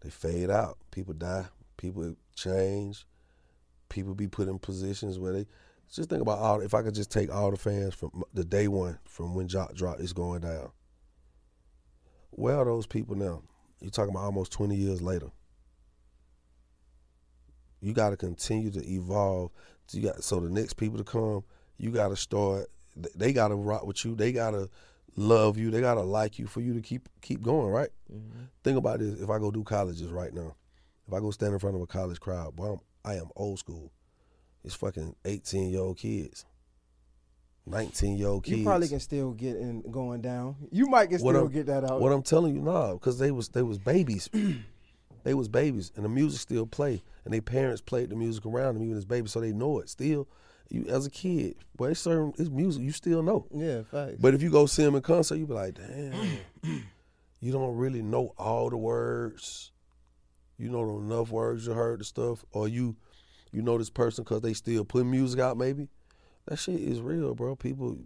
they fade out. People die. People change. People be put in positions where they just think about all. If I could just take all the fans from the day one, from when Joc Drop is going down. Where are those people now? You're talking about almost 20 years later. You got to continue to evolve. You got so the next people to come. You got to start. They got to rock with you. They got to love you. They got to like you for you to keep keep going. Right. Mm-hmm. Think about this. If I go do colleges right now, if I go stand in front of a college crowd, boy, I'm, I am old school. It's fucking 18 year old kids, 19 year old kids. You probably can still get in going down. You might can still I'm- get that out. What I'm telling you now, because they was they was babies, they was babies, and the music still play, and their parents played the music around them even as babies, so they know it still. You as a kid, boy, it's certain it's music you still know. yeah, facts. But if you go see him in concert, you be like, damn, you don't really know all the words. You know enough words you heard the stuff, or you you know this person because they still put music out. Maybe that shit is real, bro. People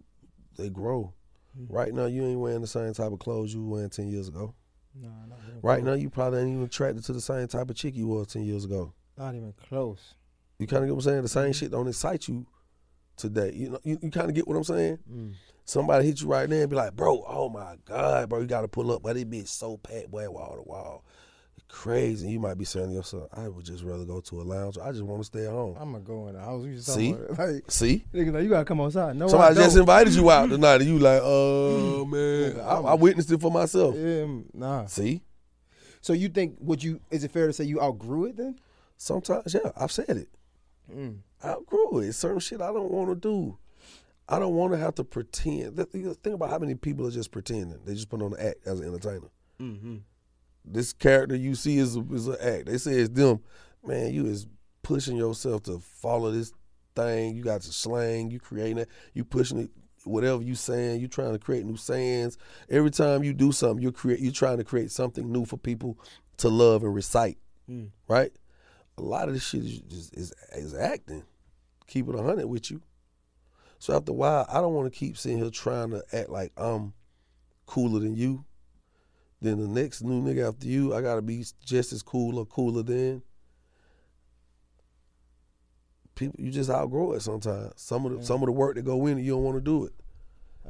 they grow. Mm-hmm. Right now, you ain't wearing the same type of clothes you were wearing ten years ago. Nah, not even Right close. now, you probably ain't even attracted to the same type of chick you was ten years ago. not even close. You kind of get what I'm saying? The same mm-hmm. shit don't excite you today. You know, you, you kind of get what I'm saying? Somebody hit you right there and be like, bro, oh my God, bro, you got to pull up. But it be so packed, boy, wall to wall. Crazy. You might be saying to yourself, I would just rather go to a lounge. I just want to stay at home. I'm gonna go in the house. Just See? about. Like, See? nigga, like, you gotta come outside. No, Somebody just invited you out tonight and you like, oh, man. I, I witnessed it for myself. Yeah, nah. See? So you think would you? Is it fair to say you outgrew it then? Sometimes, yeah, I've said it. Mm. Outgrew it. Certain shit I don't want to do. I don't want to have to pretend. Th- th- Think about how many people are just pretending. They just put on the act as an entertainer. Mm-hmm. This character you see is a, is an act. They say it's them. Man, you is pushing yourself to follow this thing. You got the slang. You creating it. You pushing it. Whatever you saying, you trying to create new sayings. Every time you do something, you create. You trying to create something new for people to love and recite. Mm. Right. A lot of this shit is is, is, is acting. Keep it hundred with you. So after a while, I don't want to keep sitting here trying to act like I'm cooler than you. Then the next new nigga after you, I gotta be just as cool or cooler than. People, you just outgrow it sometimes. Some of the some of the work that go in, you don't want to do it.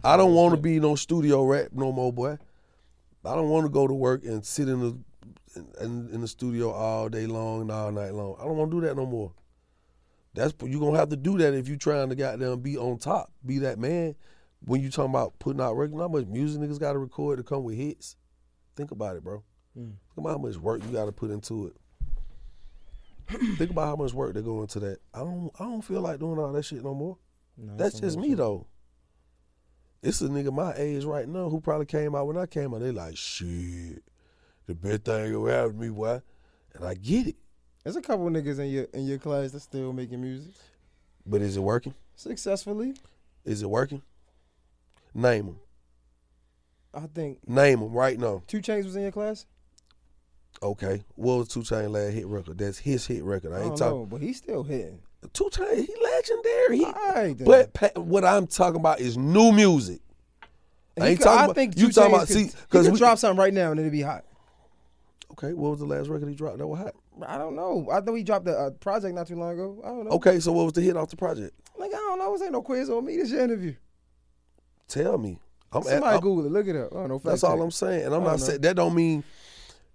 I don't want to be no studio rap no more, boy. I don't want to go to work and sit in the in, in the studio all day long and all night long. I don't want to do that no more. That's you're gonna have to do that if you're trying to goddamn be on top, be that man. When you talking about putting out records, how much music niggas got to record to come with hits? Think about it, bro. Mm. Think about how much work you got to put into it. Think about how much work they go into that. I don't. I don't feel like doing all that shit no more. No, That's just me bullshit. though. It's a nigga my age right now who probably came out when I came out. They like shit. The best thing ever happened to me, why? And I get it. There's a couple niggas in your in your class that's still making music But is it working? successfully. Is it working? Name them. I think Name them right now. Two Chainz was in your class. Okay. What was Two Chain last hit record? That's his hit record. I I ain't talking. but he's still hitting. Two Chain, he legendary. He, right, but pa- what I'm talking about is new music. I ain't could- talking I about- think you talking about- could- see, he 'cause could we- drop something right now and it'd be hot. Okay, what was the last record he dropped that was hot? I don't know. I know he dropped a, a project not too long ago. I don't know. Okay, so what was the hit off the project? Like I don't know. This ain't no quiz on me. This your interview. Tell me. I'm, at, Somebody I'm- Google it. Look it up. Oh, I don't know. That's all I'm saying. And I'm oh, not saying that don't mean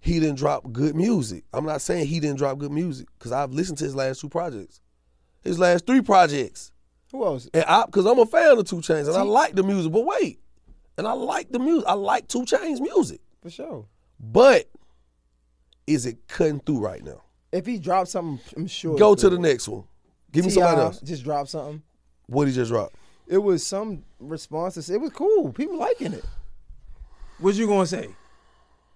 he didn't drop good music. I'm not saying he didn't drop good music because I've listened to his last two projects, his last three projects, Who else? and I because I'm a fan of Two Chainz and I like the music. But wait, and I like the music. I like Two Chainz music, For sure. but is it cutting through right now? If he dropped something, I'm sure. Go to the next one. Give me T.I. somebody else. Just drop something. What he just dropped? It was some responses. It was cool. People liking it. What you gonna say?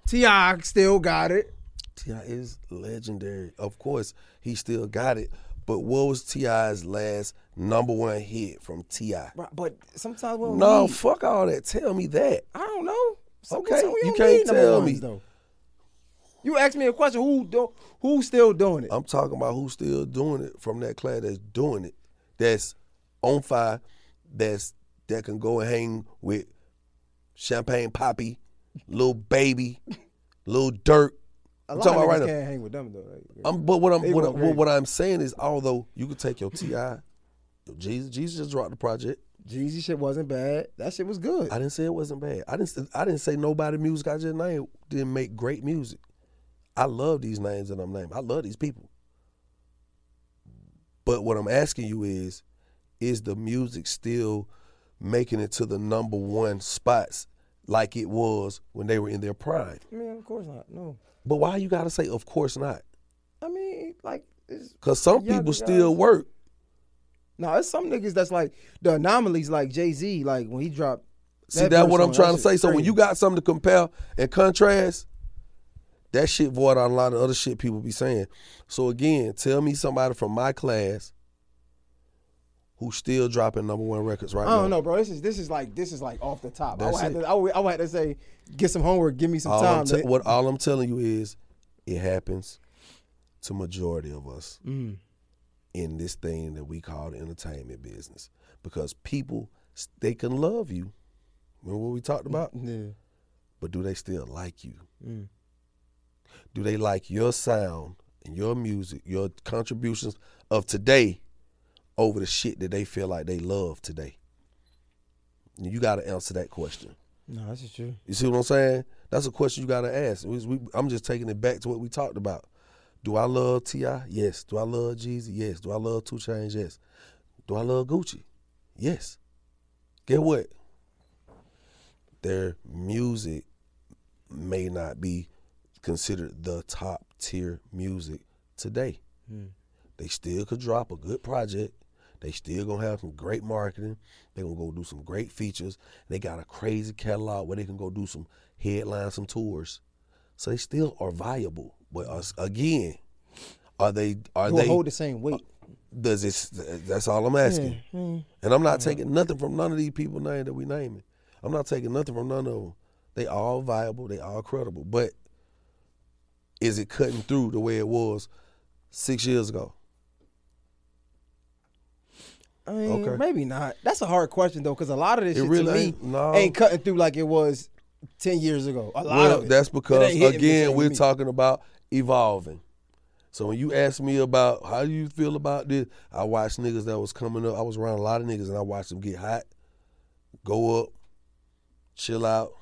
T.I. still got it. T.I. is legendary. Of course, he still got it. But what was T.I.'s last number one hit from T.I.? But- But sometimes we don't No, need- fuck all that. Tell me that. I don't know. Some- Okay, we you don't can't need number tell ones, me. Though. You asked me a question. Who do, Who's still doing it? I'm talking about who's still doing it from that class that's doing it. That's on fire. That's that can go and hang with Champagne Papi, Lil Baby, Lil Durk. I'm talking about right now. can't hang with them though. Like, I'm, but what I'm what, going what, what I'm saying is, although you could take your T.I., your Jeezy, Jeezy just dropped the project. Jeezy shit wasn't bad. That shit was good. I didn't say it wasn't bad. I didn't. I didn't say nobody music I just named didn't make great music. I love these names that I'm naming. I love these people. But what I'm asking you is, is the music still making it to the number one spots like it was when they were in their prime? I mean, of course not. No. But why you gotta say, of course not? I mean, like, Because some people still guys. work. no, it's some niggas that's like the anomalies, like Jay Z, like when he dropped. See, that that's what I'm trying to say. So when you got something to compare and contrast, that shit void out a lot of other shit people be saying. So again, tell me somebody from my class who's still dropping number one records right now. I don't now. know, bro. This is this is like this is like off the top. I That's would, have it. to, I, would, I would have to say, get some homework, give me some All time. Te- what all I'm telling you is, it happens to majority of us Mm. in this thing that we call the entertainment business because people they can love you. Remember what we talked about? Yeah. But do they still like you? Mm. Do they like your sound and your music, your contributions of today over the shit that they feel like they love today? You got to answer that question. No, that's just true. You see what I'm saying? That's a question you got to ask. We- we- I'm just taking it back to what we talked about. Do I love T.I.? Yes. Do I love Jeezy? Yes. Do I love Two Chainz? Yes. Do I love Gucci? Yes. Get what? Their music may not be considered the top tier music today. Hmm. They still could drop a good project. They still gonna have some great marketing. They gonna go do some great features. They got a crazy catalog where they can go do some headlines, some tours. So they still are viable. But us, again, are they? Are Who they? hold the same weight? does this? That's all I'm asking. Yeah, mm. And I'm not taking nothing from none of these people name that we naming. I'm not taking nothing from none of them. They all viable. They all credible. But is it cutting through the way it was six years ago? I mean, Okay. maybe not. That's a hard question though, because a lot of this It shit really to me ain't- no. ain't cutting through like it was ten years ago. A lot Well, of it. that's because the again we're me. talking about evolving. So when you ask me about how do you feel about this, I watched niggas that was coming up. I was around a lot of niggas and I watched them get hot, go up, chill out,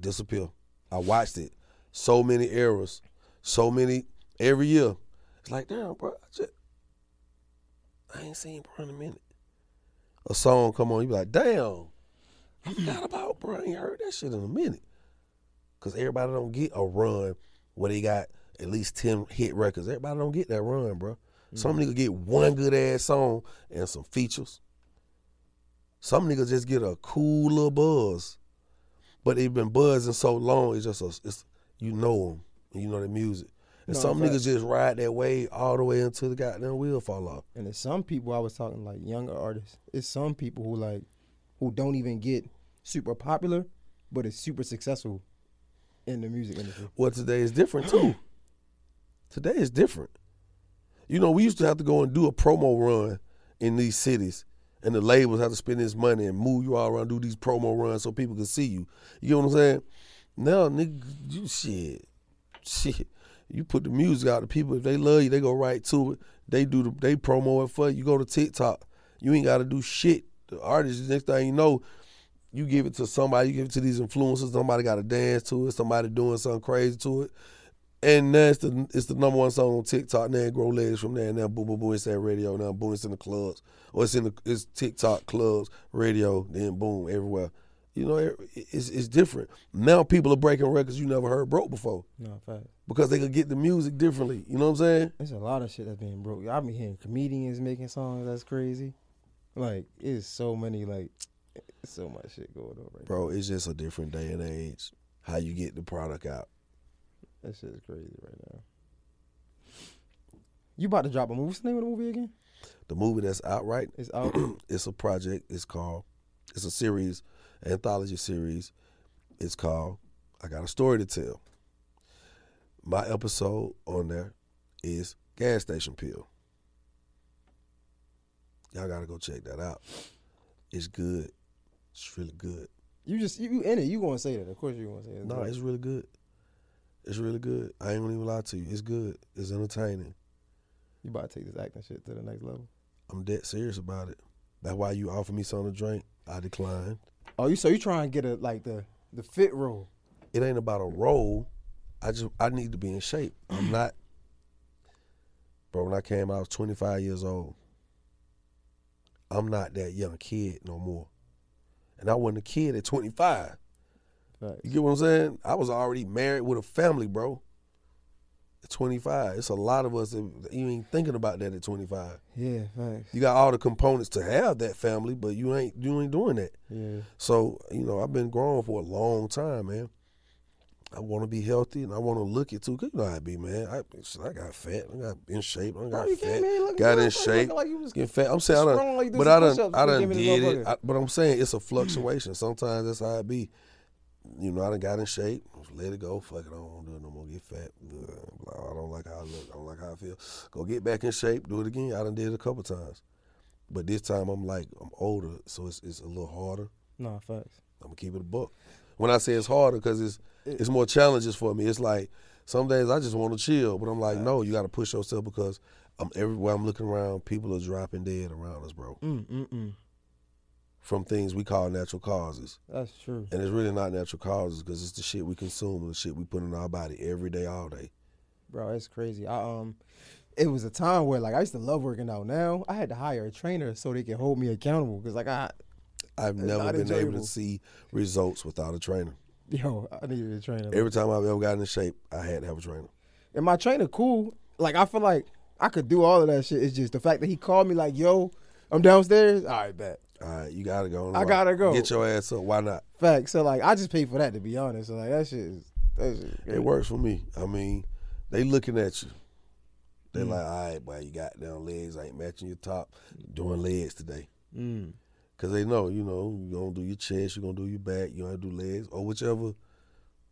disappear. I watched it. So many errors, so many every year. It's like damn, bro. I, just, I ain't seen bro in a minute. A song come on, you be like, damn. I forgot about bro. I ain't heard that shit in a minute. Cause everybody don't get a run where they got at least ten hit records. Everybody don't get that run, bro. Some mm-hmm. niggas get one good ass song and some features. Some niggas just get a cool little buzz, but they've been buzzing so long. It's just a, it's you know them, you know the music. And No, some niggas just ride that wave all the way until the goddamn wheel fall off. And there's some people I was talking like younger artists. It's some people who like who don't even get super popular, but is super successful in the music industry. Well, today is different too. today is different. You know, we used to have to go and do a promo run in these cities, and the labels have to spend this money and move you all around, do these promo runs so people can see you. You know what I'm saying? Now, nigga, you shit, shit. You put the music out to people. If they love you, they go right to it. They do the, they promo it for you. You go to TikTok. You ain't got to do shit. The artist, next thing you know, you give it to somebody, you give it to these influencers, somebody got to dance to it, somebody doing something crazy to it. And now it's the, it's the number one song on TikTok. Now grow legs from there. Now boom, boom, boom, it's that radio. Now boom, it's in the clubs. Or it's in the it's TikTok clubs, radio, then boom, everywhere. You know, it's, it's different. Now people are breaking records you never heard broke before No, fact. because they could get the music differently. You know what I'm saying? There's a lot of shit that's being broke. I've been hearing comedians making songs that's crazy. Like, it's so many, like, so much shit going on right now. Bro, it's just a different day and age. How you get the product out. now. That shit is crazy right now. You about to drop a movie? What's the name of the movie again? The movie that's out right It's out. it's a project. It's called. It's a series, anthology series. It's called. I got a story to tell. My episode on there is gas station pill. Y'all gotta go check that out. It's good. It's really good. you just you, in it. You gonna say that? Of course you gonna say it. No, it's really good. It's really good. I ain't gonna even lie to you. It's good. It's entertaining. you about to take this acting shit to the next level. I'm dead serious about it. That's why you offered me something to drink. I declined. Oh, you so you trying to get a like the the fit role? it ain't about a role. I just I need to be in shape. I'm not, bro. When I came, out, I was 25 years old. I'm not that young kid no more, and I wasn't a kid at 25. Facts. You get what I'm saying? I was already married with a family, bro. At 25, it's a lot of us that you ain't thinking about that at 25. Yeah, facts. You got all the components to have that family, but you ain't you ain't doing that. Yeah. So, you know, I've been growing for a long time, man. I want to be healthy and I want to look it too. 'cause you know I be, man. I, I got fat. I got in shape. I got you fat. got in shape. Like you was Getting fat. I'm saying, I done, like but I done, I done you came in did it. I, but I'm saying it's a fluctuation. Sometimes that's how it be. You know, I done got in shape. Let it go. Fuck it. I don't want to do it no more. Get fat. Blah, I don't like how I look. I don't like how I feel. Go get back in shape. Do it again. I done did it a couple times. But this time I'm like, I'm older, so it's, it's a little harder. No, facts. I'm gonna keep it a book. When I say it's harder, because it's it's more challenges for me. It's like some days I just want to chill, but I'm like, no, you got to push yourself because I'm everywhere I'm looking around. People are dropping dead around us, bro, Mm mm mm. From things we call natural causes, That's true. and it's really not natural causes because it's the shit we consume and the shit we put in our body every day, all day. Bro, it's crazy. I um it was a time where like I used to love working out. Now I had to hire a trainer so they can hold me accountable because like I I've never been able to see results without a trainer. yo I needed a trainer. Every time I've ever gotten in shape, I had to have a trainer. and my trainer cool. Like I feel like I could do all of that shit. It's just the fact that he called me like, "Yo, I'm downstairs." All right, bet. All right, you gotta go. I gotta go. Get your ass up. Why not? Fact. So like I just paid for that to be honest. So like that shit is that shit. It works for me. I mean, they looking at you. They Mm. like, all right, boy, you got down legs ain't matching your top. Doing legs today. Mm. Cause they know, you know, you gonna do your chest, you gonna do your back, you gonna do legs, or whichever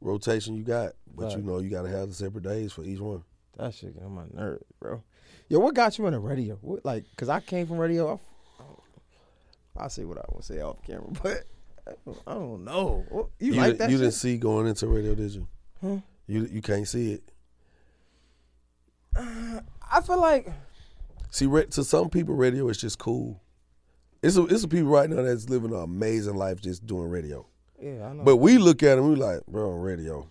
rotation you got. But you know, you gotta have the separate days for each one. That shit get on my nerves, bro. Yo, what got you in the radio? What, like, cause I came from radio. I, I'll say what I want to say off camera, but I don't, I don't know. What- You, You, like that? you shit? didn't see going into radio, did you? Huh? You you can't see it. I feel like See, to some people, radio is just cool. It's a, it's a people right now that's living an amazing life just doing radio. yeah, I know. But we look at them, we like, bro, radio.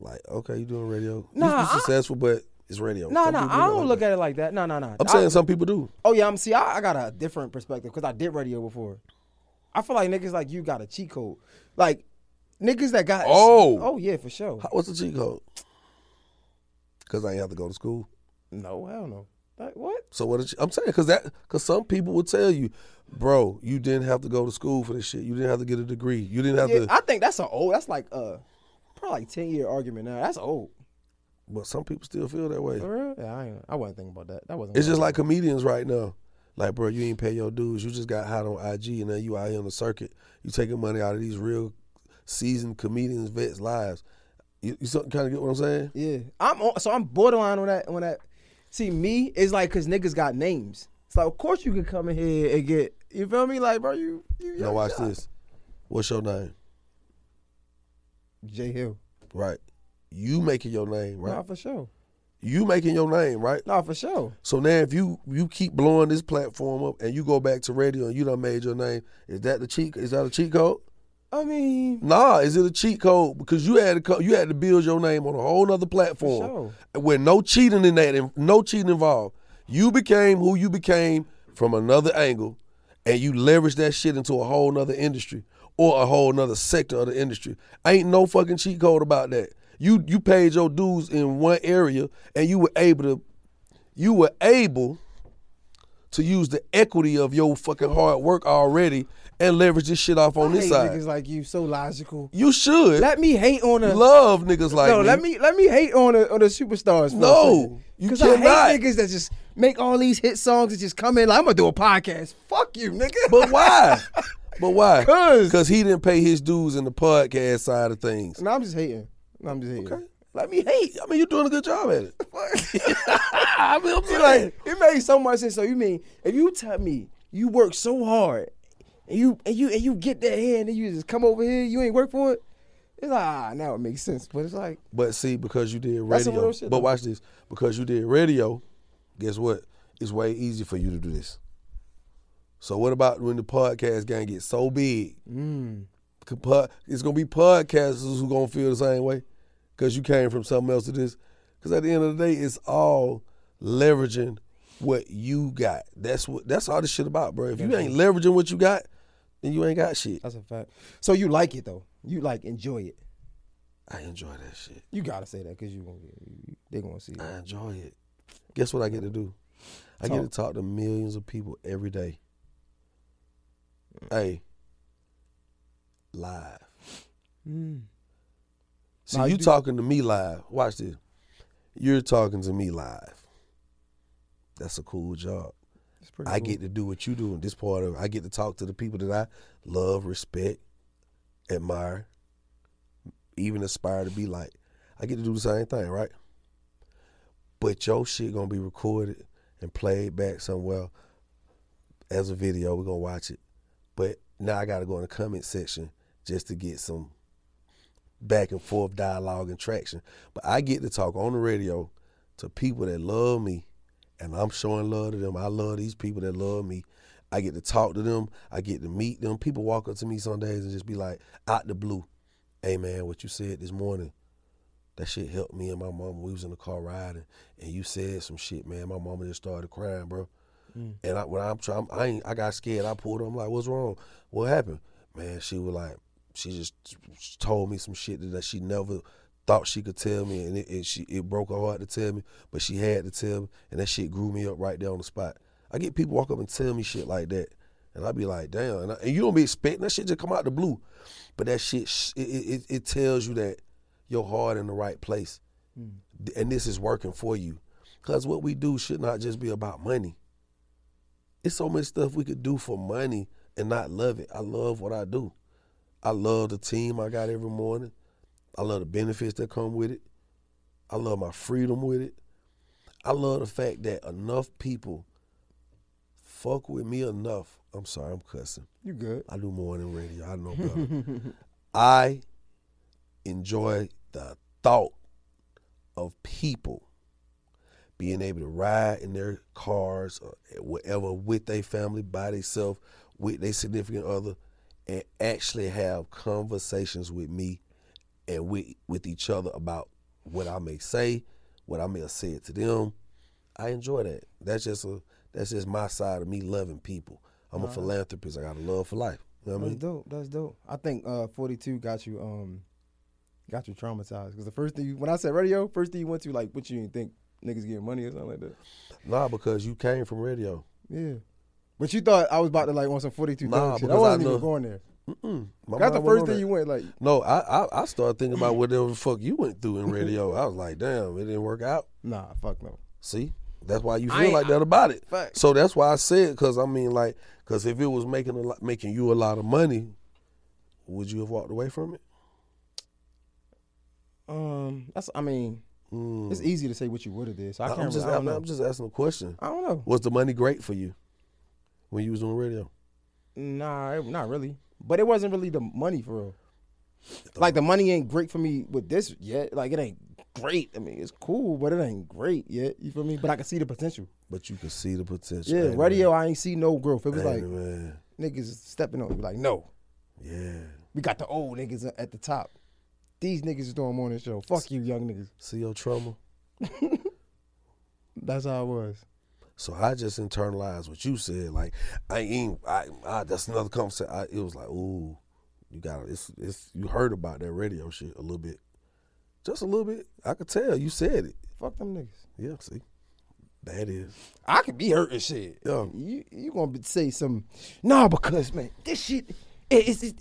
Like, okay, you doing radio? You- Nah, you I- successful, but it's radio. no, Some no, I don't look at it like that. No, no, no. I'm saying some people do. Oh yeah, I'm see. I, I got a different perspective because I did radio before. I feel like niggas like you got a cheat code, like niggas that got. Oh. oh yeah, for sure. How- What's the cheat code? Because I ain't have to go to school. No, hell no. Like, what? So what? Is, I'm saying because that because some people will tell you, bro, you didn't have to go to school for this shit. You didn't have to get a degree. You didn't have Yeah, to. I think that's an old. That's like uh, probably like ten year argument now. That's old. But some people still feel that way. For real? Yeah, I ain't, I wasn't thinking about that. That wasn't. It's just like comedians right now. Like, bro, you ain't pay your dues. You just got hot on IG, and then you out here on the circuit. You taking money out of these real seasoned comedians, vets' lives. You, you kind of get what I'm saying? Yeah, I'm on, so I'm borderline on that. On that, see me it's like because niggas got names. So of course you can come in here and get. You feel me? Like bro, you you. Now watch this. What's your name? Jay Hill. Right. You making your name, right? Nah, for sure. You making your name, right? Nah, for sure. So now if you you keep blowing this platform up and you go back to radio and you done made your name, is that the cheat? Is that a cheat code? I mean, Nah, is it a cheat code? Because you had to co- you had to build your name on a whole other platform sure. with no cheating in that, and no cheating involved. You became who you became from another angle, and you leveraged that shit into a whole nother industry or a whole nother sector of the industry. Ain't no fucking cheat code about that. You you paid your dues in one area, and you were able to you were able to use the equity of your fucking hard work already and leverage this shit off on I this hate side. niggas like you so logical. You should Let me hate on a love niggas like no. me. Let me let me hate on the on the superstars. No, you because I hate niggas that just make all these hit songs and just come in like I'm gonna do a podcast. Fuck you, nigga. But why? but why? 'Cause- Because he didn't pay his dues in the podcast side of things. no, I'm just hating. No, I'm just hating. Okay. Let me hate. I mean, you're doing a good job at it. I mean, I'm saying. like it made so much sense. So you mean if you tell me you work so hard and you and you and you get that hand and you just come over here, you ain't work for it. It's like ah, now it makes sense. But it's like But see, because you did radio, shit, but watch this. Because you did radio, guess what? It's way easier for you to do this. So what about when the podcast gang gets so big? mm, It's gonna be podcasters who gonna feel the same way because you came from something else to this. Because at the end of the day, it's all leveraging what you got. That's what. That's all this shit about, bro. If you ain't leveraging what you got, then you ain't got shit. that's a fact. So you like it though. You like enjoy it. I enjoy that shit. You gotta say that because you gonna get they gonna see. I enjoy it. Guess what I get to do? I get to Talk. talk to millions of people every day. Hey, live. Mm. See, you you talking to me live. Watch this. You're talking to me live. That's a cool job. It's pretty. I cool. get to do what you do in this part of I get to talk to the people that I love, respect, admire, even aspire to be like. I get to do the same thing, right? But your shit gonna be recorded and played back somewhere as a video. We're gonna watch it. But now I gotta go in the comment section just to get some back and forth dialogue and traction. But I get to talk on the radio to people that love me and I'm showing love to them. I love these people that love me. I get to talk to them. I get to meet them. People walk up to me some days and just be like, out the blue, hey man, what you said this morning, that shit helped me and my mama. We was in the car riding, and you said some shit, man. My mama just started crying, bro. Mm. And I, when I'm trying, I ain't, I got scared. I pulled her. I'm like, what's wrong? What happened? Man, she was like, she just told me some shit that she never thought she could tell me, and it, it she it broke her heart to tell me, but she had to tell me, and that shit grew me up right there on the spot. I get people walk up and tell me shit like that, and I be like, damn, and, I, and you don't be expecting that shit to come out the blue, but that shit it, it, it tells you that your heart in the right place, hmm. and this is working for you, because what we do should not just be about money. It's so much stuff we could do for money and not love it. I love what I do. I love the team I got every morning. I love the benefits that come with it. I love my freedom with it. I love the fact that enough people fuck with me enough. I'm sorry, I'm cussing. You good? I do morning radio. I know better. I enjoy the thought of people being able to ride in their cars or whatever with their family, by themselves, with their significant other, and actually have conversations with me and with with each other about what I may say, what I may have said to them. I enjoy that. That's just a that's just my side of me loving people. I'm a philanthropist. I got a love for life. You know what I That's mean? dope. That's dope. I think uh, 42 got you um got you traumatized because the first thing you, when I said radio, first thing you went to like what you didn't think niggas getting money or something like that. Nah, because you came from radio. Yeah. But you thought I was about to like on some 42 Nah, shit. I wasn't even going there. Mm-mm. That's the first thing that. you went like. No, I, I I started thinking about whatever the fuck you went through in radio. I was like, damn, it didn't work out. Nah, fuck no. See, that's why you feel ain't- like that about it. Facts. So that's why I said, because I mean, like, because if it was making a lot, making you a lot of money, would you have walked away from it? Um, that's I mean, Mm. it's easy to say what you would have did. So I can't. I'm just, really, I don't I'm, know. I'm just asking a question. I don't know. Was the money great for you when you was on radio? Nah, it- not really. But it wasn't really the money for real. Like the money ain't great for me with this yet. Like it ain't great. I mean, it's cool, but it ain't great yet. You feel me? But I can see the potential. But you can see the potential. Yeah, radio, I ain't see no growth. It was Man. Like man. niggas stepping on. Like, no, Yeah. we got the old niggas at the top. These niggas is doing morning show. Fuck you, young niggas. See your trauma. That's how it was. So I just internalized what you said. Like I ain't. I, I that's another conversation. I, it was like, ooh, you got it's it's you heard about that radio shit a little bit, just a little bit. I could tell you said it. Fuck them niggas. Yeah, see, that is. I could be hurting shit. Yeah. You you gonna be- say some? Nah, because man, this shit, it, it's it,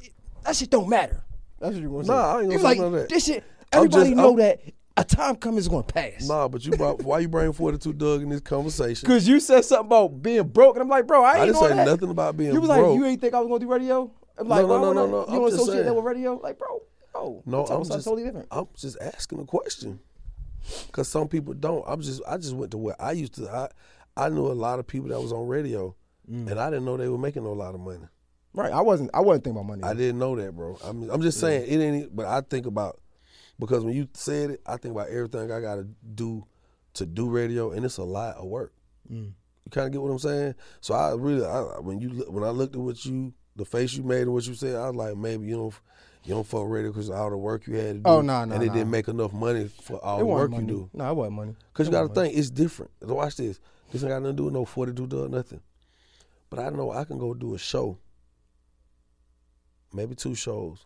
that shit don't matter. That's what you gonna say. Nah, I ain't gonna say like none of that. this shit. Everybody just- know I'm- that a time coming is gonna pass. Nah, but you brought why you bring forty two Dugg in this conversation? Cause you said something about being broke, and I'm like, bro, I ain't I didn't say that. nothing about being You was broke. like, you ain't think I was gonna do radio? I'm like, No, no, no, no, no. You I'm don't associate that with radio? Like, bro, no. No, I'm, talking I'm about something just totally different. I'm just asking a question. Cause some people don't. I'm just I just went to where I used to. I I knew a lot of people that was on radio, Mm. and I didn't know they were making a lot of money. Right. I wasn't. I wasn't thinking about money. I didn't know that, bro. I'm I'm just saying it ain't. But I think about because when you said it, I think about everything I got to do to do radio, and it's a lot of work. Mm. You kind of get what I'm saying. So I really, I, when you when I looked at what you, the face you made and what you said, I was like, maybe you don't you don't fuck radio because all the work you had to do. Oh, nah, nah, and it didn't make enough money for all it the work wasn't you do. No, it wasn't money. Because you got to money. think it's different. Watch this. This ain't got nothing to do with no 42 Dugg nothing. But I know I can go do a show, maybe two shows.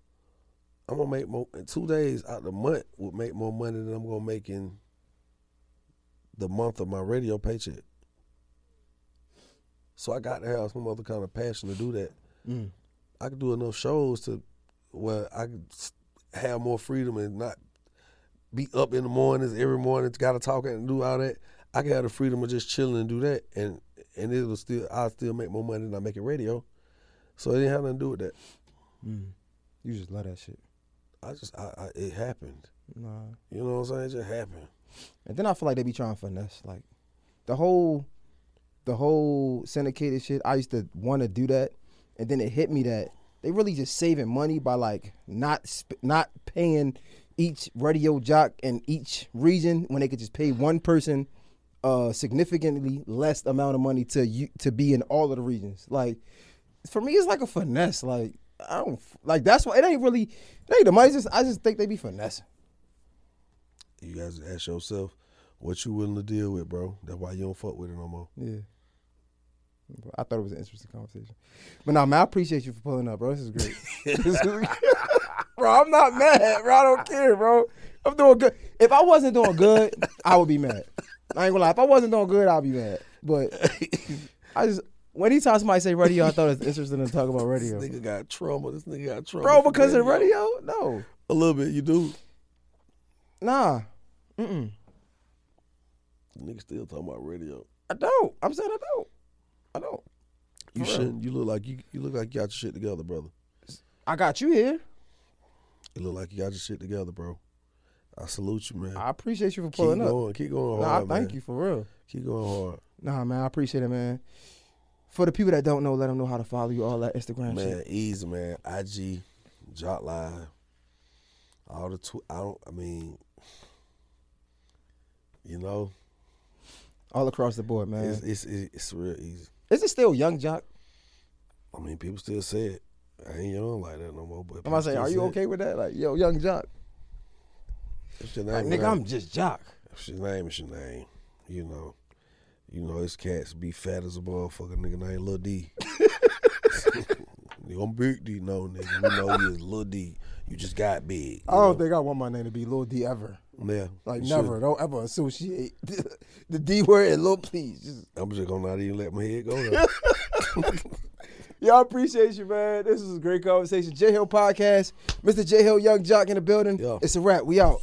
I'm gonna make more in two days out the month would make more money than I'm gonna make in the month of my radio paycheck. So I got to have some other kind of passion to do that. Mm. I could do enough shows to where I could have more freedom and not be up in the mornings every morning. Got to talk and do all that. I can have the freedom of just chilling and do that, and and it'll still I still make more money than I make in radio. So it didn't have nothing to do with that. Mm. You just love that shit. I just I, I it happened. Nah. You know what I'm saying? It just happened. And then I feel like they be trying to finesse. Like the whole the whole syndicated shit, I used to want to do that. And then it hit me that they really just saving money by like not sp- not paying each radio jock in each region when they could just pay one person uh significantly less amount of money to you to be in all of the regions. Like for me it's like a finesse. Like I don't like that's why it ain't really it ain't the money. Just I just think they be finessing. You guys ask yourself what you willing to deal with, bro. That's why you don't fuck with it no more. Yeah. I thought it was an interesting conversation. But no, man, I appreciate you for pulling up, bro. This is great. This is- bro, I'm not mad, bro. I don't care, bro. I'm doing good. If I wasn't doing good, I would be mad. I ain't gonna lie. If I wasn't doing good, I'd be mad. But I just anytime somebody say radio, I thought it was interesting to talk about radio. This nigga got trauma. This nigga got trauma. Bro, because of radio? No. A little bit, you do. Nah. Mm-mm. Nigga still talking about radio. I don't. I'm saying I don't. I don't. You For shouldn't. You look like you. You look like you got your shit together, brother. I got you here. You look like you got your shit together, bro. I salute you, man. I appreciate you for keep pulling up. going, keep going Nah, I thank man. you for real. Keep going hard, Nah, man, I appreciate it, man. For the people that don't know, let them know how to follow you, all that Instagram man. shit. Easy, man. IG, Joc Live, all the tw- I don't. I mean, you know, All across the board, man. it's, it's it's it's real easy. Is it still Young Joc? I mean, people still say it. I ain't young like that no more. But I'm people about to say, are you say it. okay with that? Like, yo, Young Joc. If your Like, nigga, I'm just Joc. If your name is your name, you know. You know, his cats be fat as a motherfucker, nigga named Lil D. I'm Big D, no, nigga. You know you is Lil D. You just got big. I don't know? think I want my name to be Lil D ever. Yeah. Like, never. should. Don't ever associate the D word and Lil, please. Just, I'm just gonna not even let my head go Y'all appreciate you, man. This was a great conversation. Jay Hill Podcast. Mr. Jay Hill Young Joc in the building. Yeah. It's a wrap. We out.